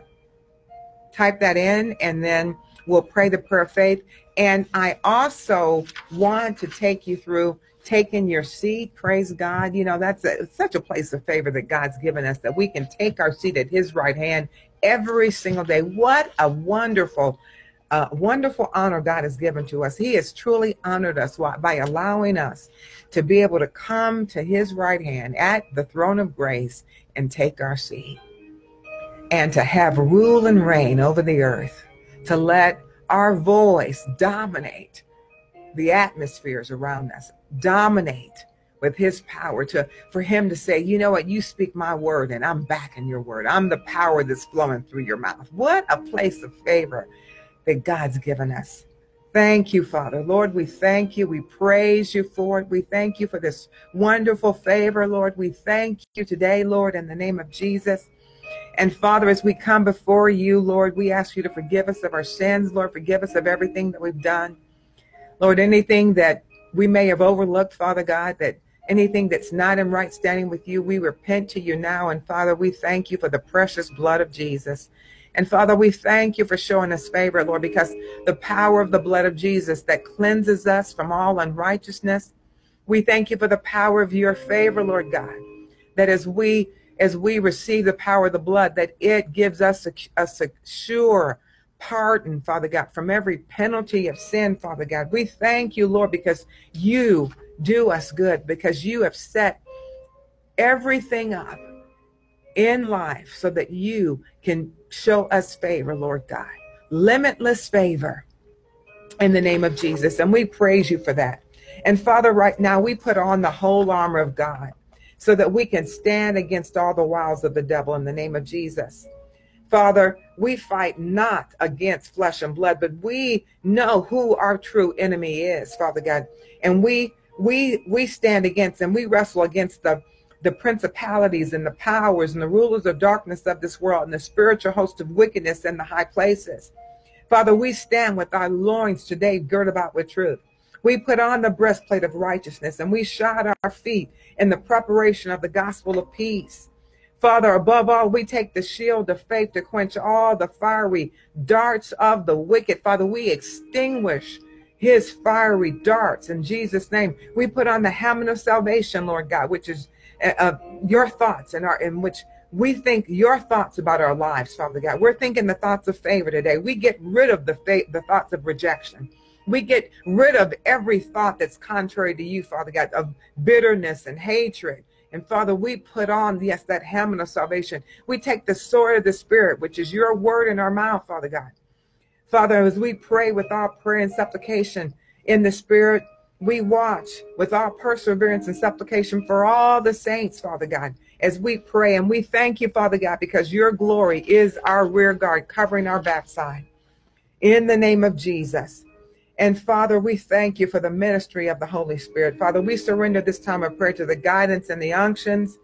type that in, and then we'll pray the prayer of faith. And I also want to take you through taking your seat. Praise God. You know, that's a, such a place of favor that God's given us that we can take our seat at His right hand every single day. What a wonderful uh, wonderful honor God has given to us. He has truly honored us by allowing us to be able to come to His right hand at the throne of grace and take our seat. And to have rule and reign over the earth, to let our voice dominate the atmospheres around us, dominate with his power to for him to say you know what? You speak my word and i'm backing your word. I'm the power that's flowing through your mouth. What a place of favor that God's given us. Thank you, Father. Lord, we thank you. We praise you for it. We thank you for this wonderful favor, Lord. We thank you today, Lord, in the name of Jesus. And Father, as we come before you, Lord, we ask you to forgive us of our sins, Lord. Forgive us of everything that we've done. Lord, anything that we may have overlooked, Father God, that anything that's not in right standing with you, we repent to you now. And Father, we thank you for the precious blood of Jesus. And Father, we thank you for showing us favor, Lord, because the power of the blood of Jesus that cleanses us from all unrighteousness. We thank you for the power of your favor, Lord God, that as we as we receive the power of the blood, that it gives us a, a secure pardon, Father God, from every penalty of sin, Father God. We thank you, Lord, because you do us good, because you have set everything up in life so that you can show us favor, Lord God. Limitless favor in the name of Jesus. And we praise you for that. And Father, right now we put on the whole armor of God so that we can stand against all the wiles of the devil in the name of Jesus. Father, we fight not against flesh and blood, but we know who our true enemy is, Father God. And we we we stand against and we wrestle against the the principalities and the powers and the rulers of darkness of this world and the spiritual host of wickedness in the high places. Father, we stand with our loins today girt about with truth. We put on the breastplate of righteousness and we shod our feet in the preparation of the gospel of peace. Father, above all, we take the shield of faith to quench all the fiery darts of the wicked. Father, we extinguish his fiery darts in Jesus' name. We put on the helmet of salvation, Lord God, which is uh, your thoughts and our in which we think your thoughts about our lives, Father God. We're thinking the thoughts of favor today. We get rid of the fa- the thoughts of rejection. We get rid of every thought that's contrary to you, Father God, of bitterness and hatred. And Father, we put on, yes, that helmet of salvation. We take the sword of the Spirit, which is your word in our mouth, Father God. Father, as we pray with all prayer and supplication in the Spirit, we watch with all perseverance and supplication for all the saints, Father God, as we pray. And we thank you, Father God, because your glory is our rear guard covering our backside. In the name of Jesus. And Father, we thank you for the ministry of the Holy Spirit. Father, we surrender this time of prayer to the guidance and the unctions,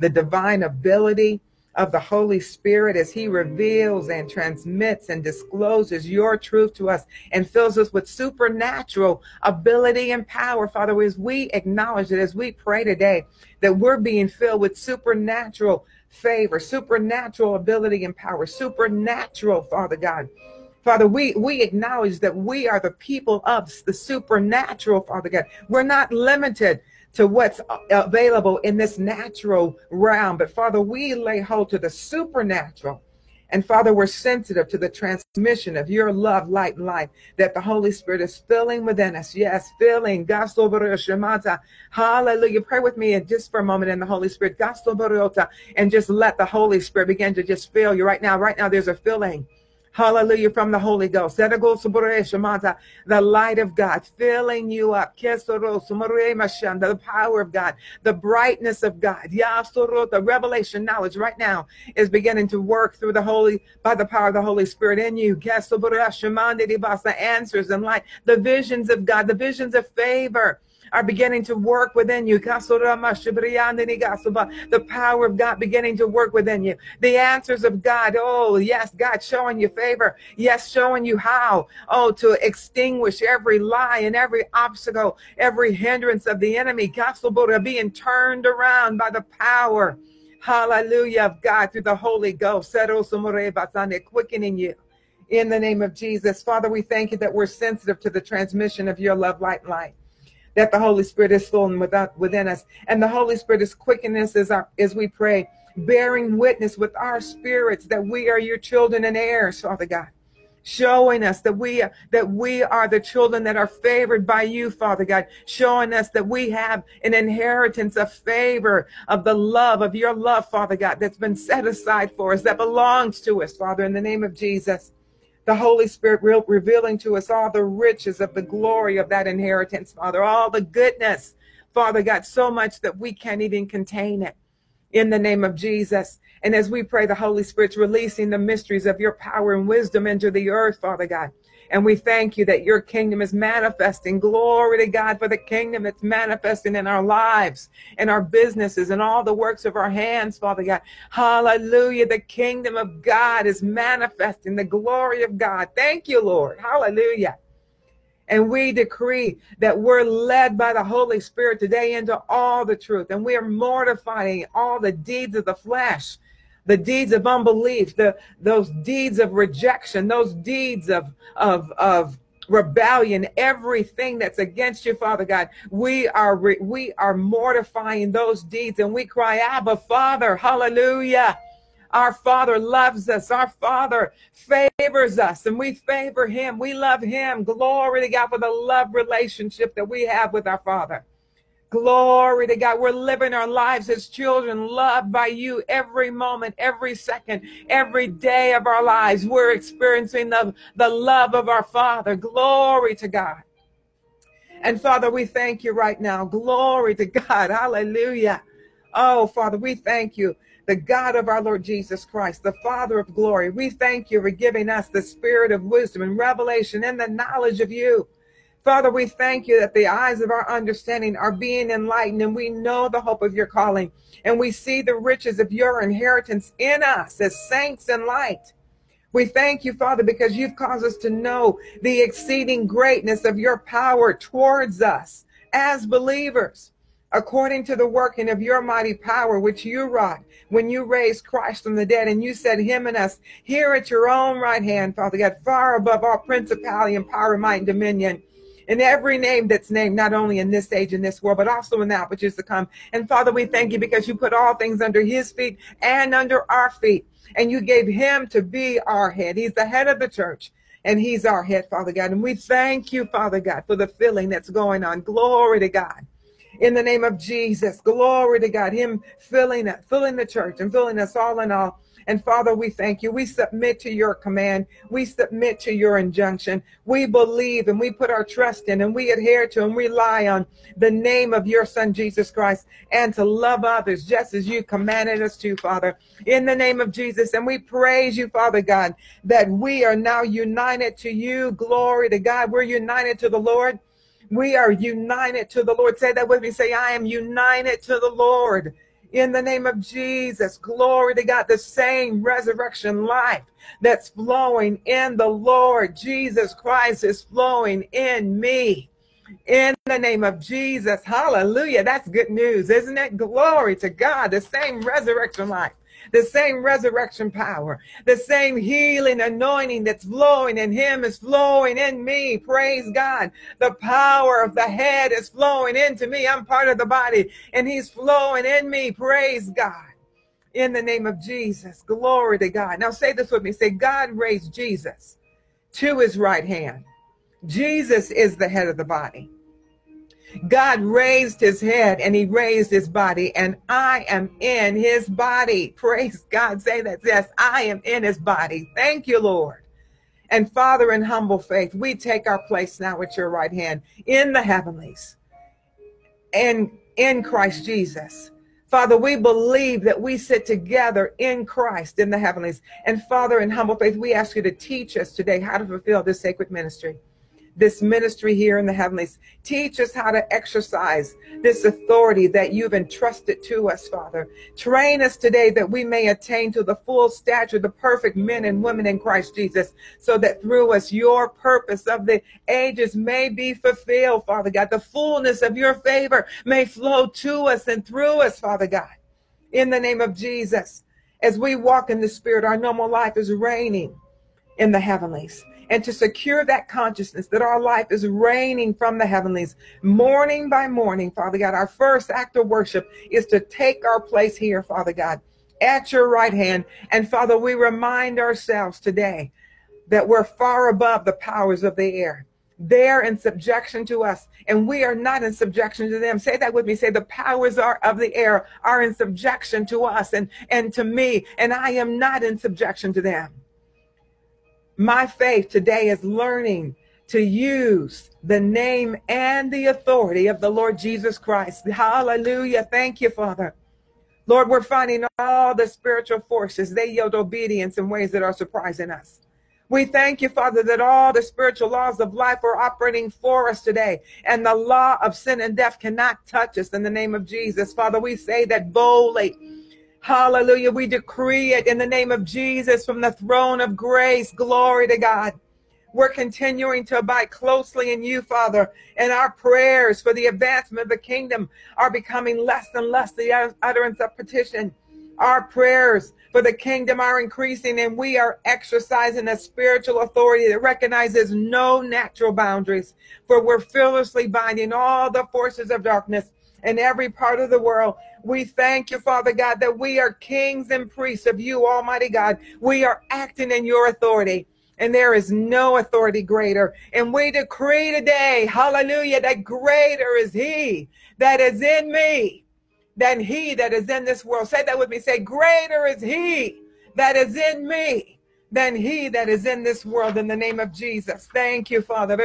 the divine ability, of the Holy Spirit as He reveals and transmits and discloses your truth to us and fills us with supernatural ability and power. Father, as we acknowledge that as we pray today, that we're being filled with supernatural favor, supernatural ability and power, supernatural, Father God. Father, we, we acknowledge that we are the people of the supernatural, Father God. We're not limited to what's available in this natural realm. But Father, we lay hold to the supernatural And Father, we're sensitive to the transmission of your love, light, life that the Holy Spirit is filling within us. Yes, filling. Hallelujah. Pray with me and just for a moment in the Holy Spirit. And just let the Holy Spirit begin to just fill you right now. Right now, there's a filling. Hallelujah from the Holy Ghost. The light of God filling you up. The power of God, the brightness of God. The revelation knowledge right now is beginning to work through the Holy, by the power of the Holy Spirit in you. The answers and light, the visions of God, the visions of favor are beginning to work within you. The power of God beginning to work within you. The answers of God. Oh, yes, God showing you favor. Yes, showing you how. Oh, to extinguish every lie and every obstacle, every hindrance of the enemy. Being turned around by the power. Hallelujah of God through the Holy Ghost. Quickening you in the name of Jesus. Father, we thank you that we're sensitive to the transmission of your love, light, light that the Holy Spirit is flowing without, within us. And the Holy Spirit is quickening us as, our, as we pray, bearing witness with our spirits that we are your children and heirs, Father God. Showing us that we that we are the children that are favored by you, Father God. Showing us that we have an inheritance of favor, of the love, of your love, Father God, that's been set aside for us, that belongs to us, Father, in the name of Jesus the Holy Spirit re- revealing to us all the riches of the glory of that inheritance, Father, all the goodness, Father God, so much that we can't even contain it in the name of Jesus. And as we pray, the Holy Spirit's releasing the mysteries of your power and wisdom into the earth, Father God. And we thank you that your kingdom is manifesting. Glory to God for the kingdom that's manifesting in our lives, in our businesses, and all the works of our hands, Father God. Hallelujah. The kingdom of God is manifesting the glory of God. Thank you, Lord. Hallelujah. And we decree that we're led by the Holy Spirit today into all the truth. And we are mortifying all the deeds of the flesh the deeds of unbelief, the those deeds of rejection, those deeds of of of rebellion, everything that's against you, Father God. We are we are mortifying those deeds, and we cry, Abba, Father, Hallelujah. Our Father loves us. Our Father favors us, and we favor Him. We love Him. Glory to God for the love relationship that we have with our Father. Glory to God. We're living our lives as children, loved by you every moment, every second, every day of our lives. We're experiencing the, the love of our Father. Glory to God. And Father, we thank you right now. Glory to God. Hallelujah. Oh, Father, we thank you the God of our Lord Jesus Christ, the Father of glory. We thank you for giving us the spirit of wisdom and revelation and the knowledge of you. Father, we thank you that the eyes of our understanding are being enlightened and we know the hope of your calling and we see the riches of your inheritance in us as saints in light. We thank you, Father, because you've caused us to know the exceeding greatness of your power towards us as believers, according to the working of your mighty power, which you wrought when you raised Christ from the dead and you set him and us here at your own right hand, Father God, far above all principality and power, might, and dominion in every name that's named, not only in this age, in this world, but also in that which is to come. And Father, we thank you because you put all things under his feet and under our feet. And you gave him to be our head. He's the head of the church and he's our head, Father God. And we thank you, Father God, for the filling that's going on. Glory to God. In the name of Jesus, glory to God. Him filling, filling the church and filling us all in all. And Father, we thank you. We submit to your command. We submit to your injunction. We believe and we put our trust in and we adhere to and rely on the name of your Son, Jesus Christ, and to love others just as you commanded us to, Father, in the name of Jesus. And we praise you, Father God, that we are now united to you. Glory to God. We're united to the Lord. We are united to the Lord. Say that with me. Say, I am united to the Lord in the name of Jesus. Glory to God. The same resurrection life that's flowing in the Lord Jesus Christ is flowing in me. In the name of Jesus. Hallelujah. That's good news, isn't it? Glory to God. The same resurrection life the same resurrection power, the same healing anointing that's flowing in him is flowing in me. Praise God. The power of the head is flowing into me. I'm part of the body and he's flowing in me. Praise God. in the name of Jesus. Glory to God. Now say this with me. Say, God raised Jesus to his right hand. Jesus is the head of the body. God raised his head and he raised his body, and I am in his body. Praise God. Say that. Yes, I am in his body. Thank you, Lord. And Father, in humble faith, we take our place now at your right hand in the heavenlies and in Christ Jesus. Father, we believe that we sit together in Christ in the heavenlies. And Father, in humble faith, we ask you to teach us today how to fulfill this sacred ministry this ministry here in the heavenlies. Teach us how to exercise this authority that you've entrusted to us, Father. Train us today that we may attain to the full stature, the perfect men and women in Christ Jesus, so that through us your purpose of the ages may be fulfilled, Father God. The fullness of your favor may flow to us and through us, Father God. In the name of Jesus, as we walk in the Spirit, our normal life is reigning in the heavenlies and to secure that consciousness that our life is reigning from the heavenlies morning by morning, Father God. Our first act of worship is to take our place here, Father God, at your right hand. And Father, we remind ourselves today that we're far above the powers of the air. They're in subjection to us, and we are not in subjection to them. Say that with me. Say the powers are of the air are in subjection to us and, and to me, and I am not in subjection to them. My faith today is learning to use the name and the authority of the Lord Jesus Christ. Hallelujah. Thank you, Father. Lord, we're finding all the spiritual forces. They yield obedience in ways that are surprising us. We thank you, Father, that all the spiritual laws of life are operating for us today, and the law of sin and death cannot touch us in the name of Jesus. Father, we say that boldly Hallelujah. We decree it in the name of Jesus from the throne of grace. Glory to God. We're continuing to abide closely in you, Father, and our prayers for the advancement of the kingdom are becoming less and less the utterance of petition. Our prayers for the kingdom are increasing, and we are exercising a spiritual authority that recognizes no natural boundaries, for we're fearlessly binding all the forces of darkness in every part of the world. We thank you, Father God, that we are kings and priests of you, Almighty God. We are acting in your authority. And there is no authority greater. And we decree today, hallelujah, that greater is he that is in me than he that is in this world. Say that with me. Say, greater is he that is in me than he that is in this world in the name of Jesus. Thank you, Father.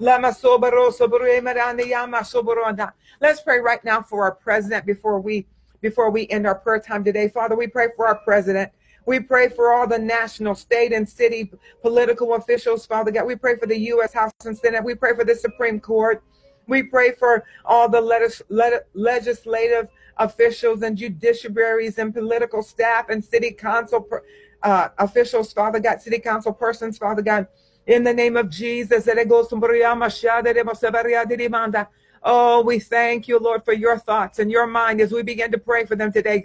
Let's pray right now for our president before we before we end our prayer time today. Father, we pray for our president. We pray for all the national, state, and city political officials, Father God. We pray for the U.S. House and Senate. We pray for the Supreme Court. We pray for all the legis- legislative officials and judiciaries and political staff and city council uh, officials, Father God, city council persons, Father God. In the name of Jesus. Oh, we thank you, Lord, for your thoughts and your mind as we begin to pray for them today.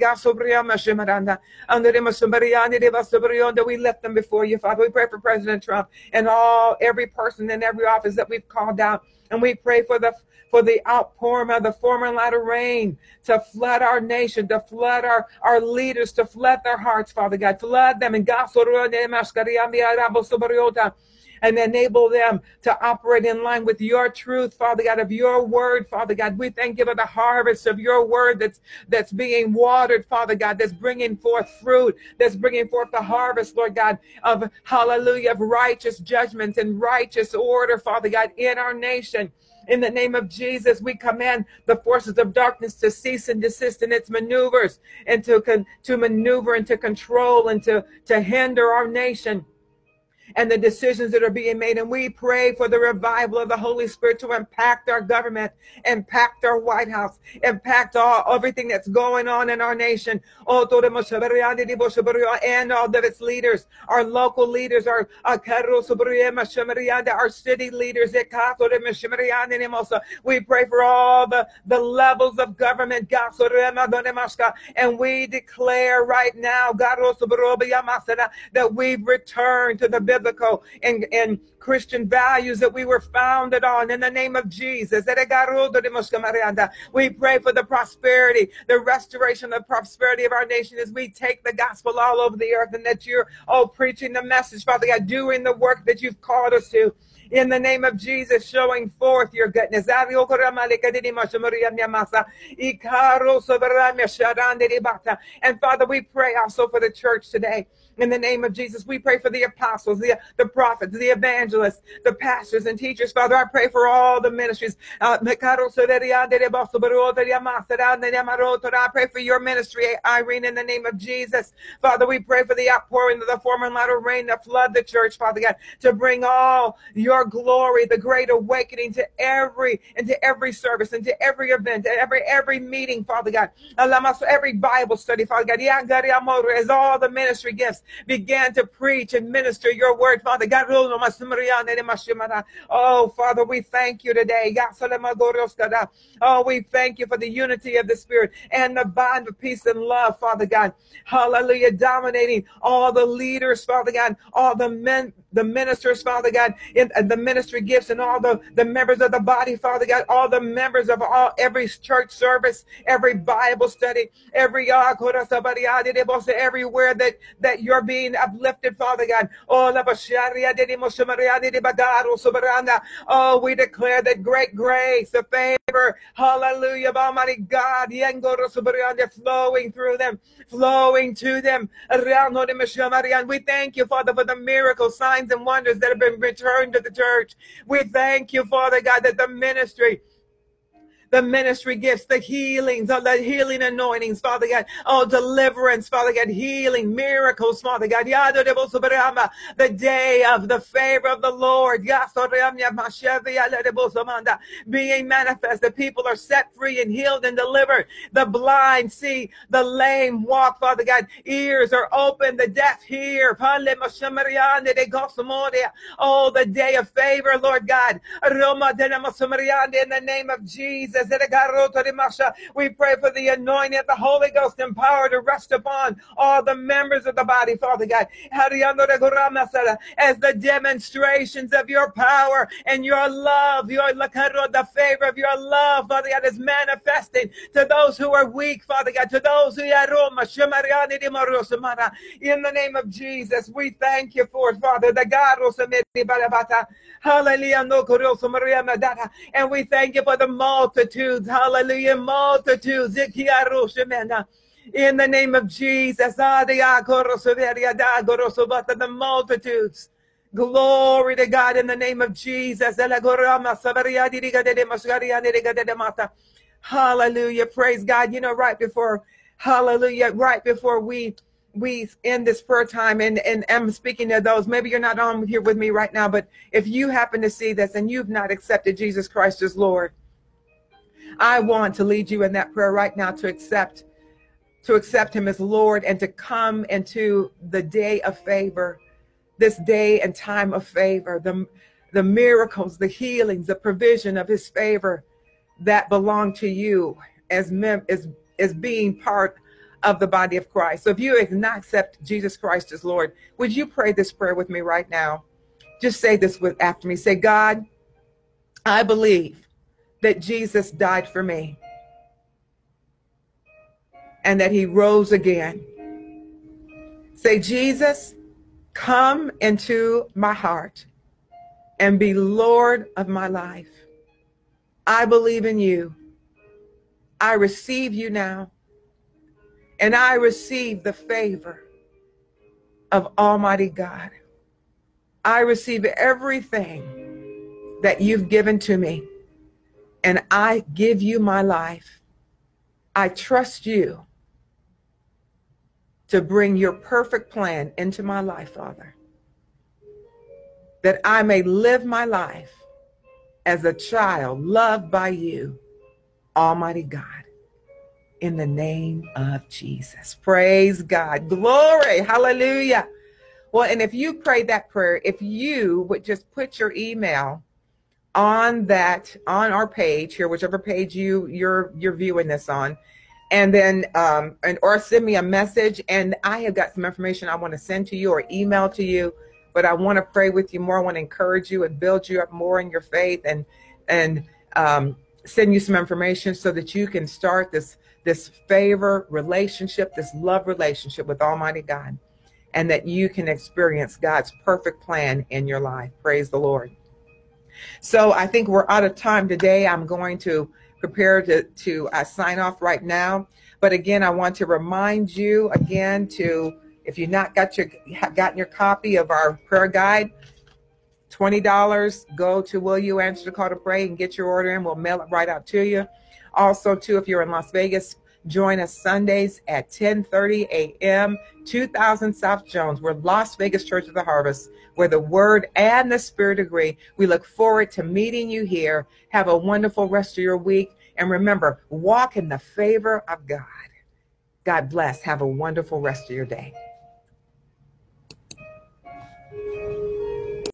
We lift them before you, Father. We pray for President Trump and all every person in every office that we've called out. And we pray for the for the outpouring of the former and latter rain to flood our nation, to flood our, our leaders, to flood their hearts, Father God. Flood them and and enable them to operate in line with your truth, Father God, of your word, Father God. We thank you for the harvest of your word that's that's being watered, Father God, that's bringing forth fruit, that's bringing forth the harvest, Lord God, of hallelujah, of righteous judgments and righteous order, Father God, in our nation. In the name of Jesus, we command the forces of darkness to cease and desist in its maneuvers and to, to maneuver and to control and to, to hinder our nation and the decisions that are being made. And we pray for the revival of the Holy Spirit to impact our government, impact our White House, impact all everything that's going on in our nation. Oh, and all of its leaders, our local leaders, our our city leaders. We pray for all the, the levels of government. And we declare right now, oh, that we've returned to the biblical and, and Christian values that we were founded on in the name of Jesus. We pray for the prosperity, the restoration of prosperity of our nation as we take the gospel all over the earth and that you're, oh, preaching the message, Father God, doing the work that you've called us to in the name of Jesus, showing forth your goodness. And Father, we pray also for the church today. In the name of Jesus, we pray for the apostles, the, the prophets, the evangelists, the pastors and teachers. Father, I pray for all the ministries. Uh, I pray for your ministry, Irene, in the name of Jesus. Father, we pray for the outpouring of the former latter rain that flood the church, Father God, to bring all your glory, the great awakening to every, into every service, into every event, every, every meeting, Father God. Every Bible study, Father God. As all the ministry gifts began to preach and minister your word, Father God. Oh, Father, we thank you today. Oh, we thank you for the unity of the Spirit and the bond of peace and love, Father God. Hallelujah. Dominating all the leaders, Father God, all the men, the ministers, Father God, in the ministry gifts and all the, the members of the body, Father God, all the members of all every church service, every Bible study, every uh, everywhere that, that you're being uplifted, Father God. Oh, oh, we declare that great grace, the favor, hallelujah, Almighty God, flowing through them, flowing to them. We thank you, Father, for the miracles, signs and wonders that have been returned to the church. We thank you, Father God, that the ministry the ministry gifts, the healings, oh, the healing anointings, Father God. Oh, deliverance, Father God, healing, miracles, Father God. The day of the favor of the Lord. Being manifest. The people are set free and healed and delivered. The blind see, the lame walk, Father God. Ears are open, the deaf hear. Oh, the day of favor, Lord God. In the name of Jesus. We pray for the anointing of the Holy Ghost and power to rest upon all the members of the body, Father God. As the demonstrations of your power and your love, your the favor of your love, Father God, is manifesting to those who are weak, Father God, to those who are in the name of Jesus, we thank you for it, Father. The God Hallelujah. And we thank you for the multitudes. Hallelujah. Multitudes. In the name of Jesus. The multitudes. Glory to God in the name of Jesus. Hallelujah. Praise God. You know, right before, hallelujah, right before we we end this prayer time and, and I'm speaking to those, maybe you're not on here with me right now, but if you happen to see this and you've not accepted Jesus Christ as Lord, I want to lead you in that prayer right now to accept to accept him as Lord and to come into the day of favor, this day and time of favor, the, the miracles, the healings, the provision of his favor that belong to you as, mem- as, as being part of the body of Christ. So if you not accept Jesus Christ as Lord, would you pray this prayer with me right now? Just say this with after me. Say, God, I believe that Jesus died for me and that he rose again. Say, Jesus, come into my heart and be Lord of my life. I believe in you. I receive you now and I receive the favor of Almighty God. I receive everything that you've given to me, and I give you my life. I trust you to bring your perfect plan into my life, Father, that I may live my life as a child loved by you, Almighty God in the name of Jesus. Praise God. Glory. Hallelujah. Well, and if you prayed that prayer, if you would just put your email on that on our page here, whichever page you you're you're viewing this on, and then um and or send me a message and I have got some information I want to send to you or email to you but I want to pray with you more. I want to encourage you and build you up more in your faith and and um, send you some information so that you can start this this favor relationship, this love relationship with Almighty God, and that you can experience God's perfect plan in your life. Praise the Lord. So I think we're out of time today. I'm going to prepare to to uh, sign off right now. But again, I want to remind you again to if you've not got your gotten your copy of our prayer guide, $20. Go to Will You Answer the Call to Pray and get your order in. We'll mail it right out to you. Also, too, if you're in Las Vegas, join us Sundays at 10:30 a.m. 2000 South Jones. We're Las Vegas Church of the Harvest, where the Word and the Spirit agree. We look forward to meeting you here. Have a wonderful rest of your week, and remember, walk in the favor of God. God bless. Have a wonderful rest of your day.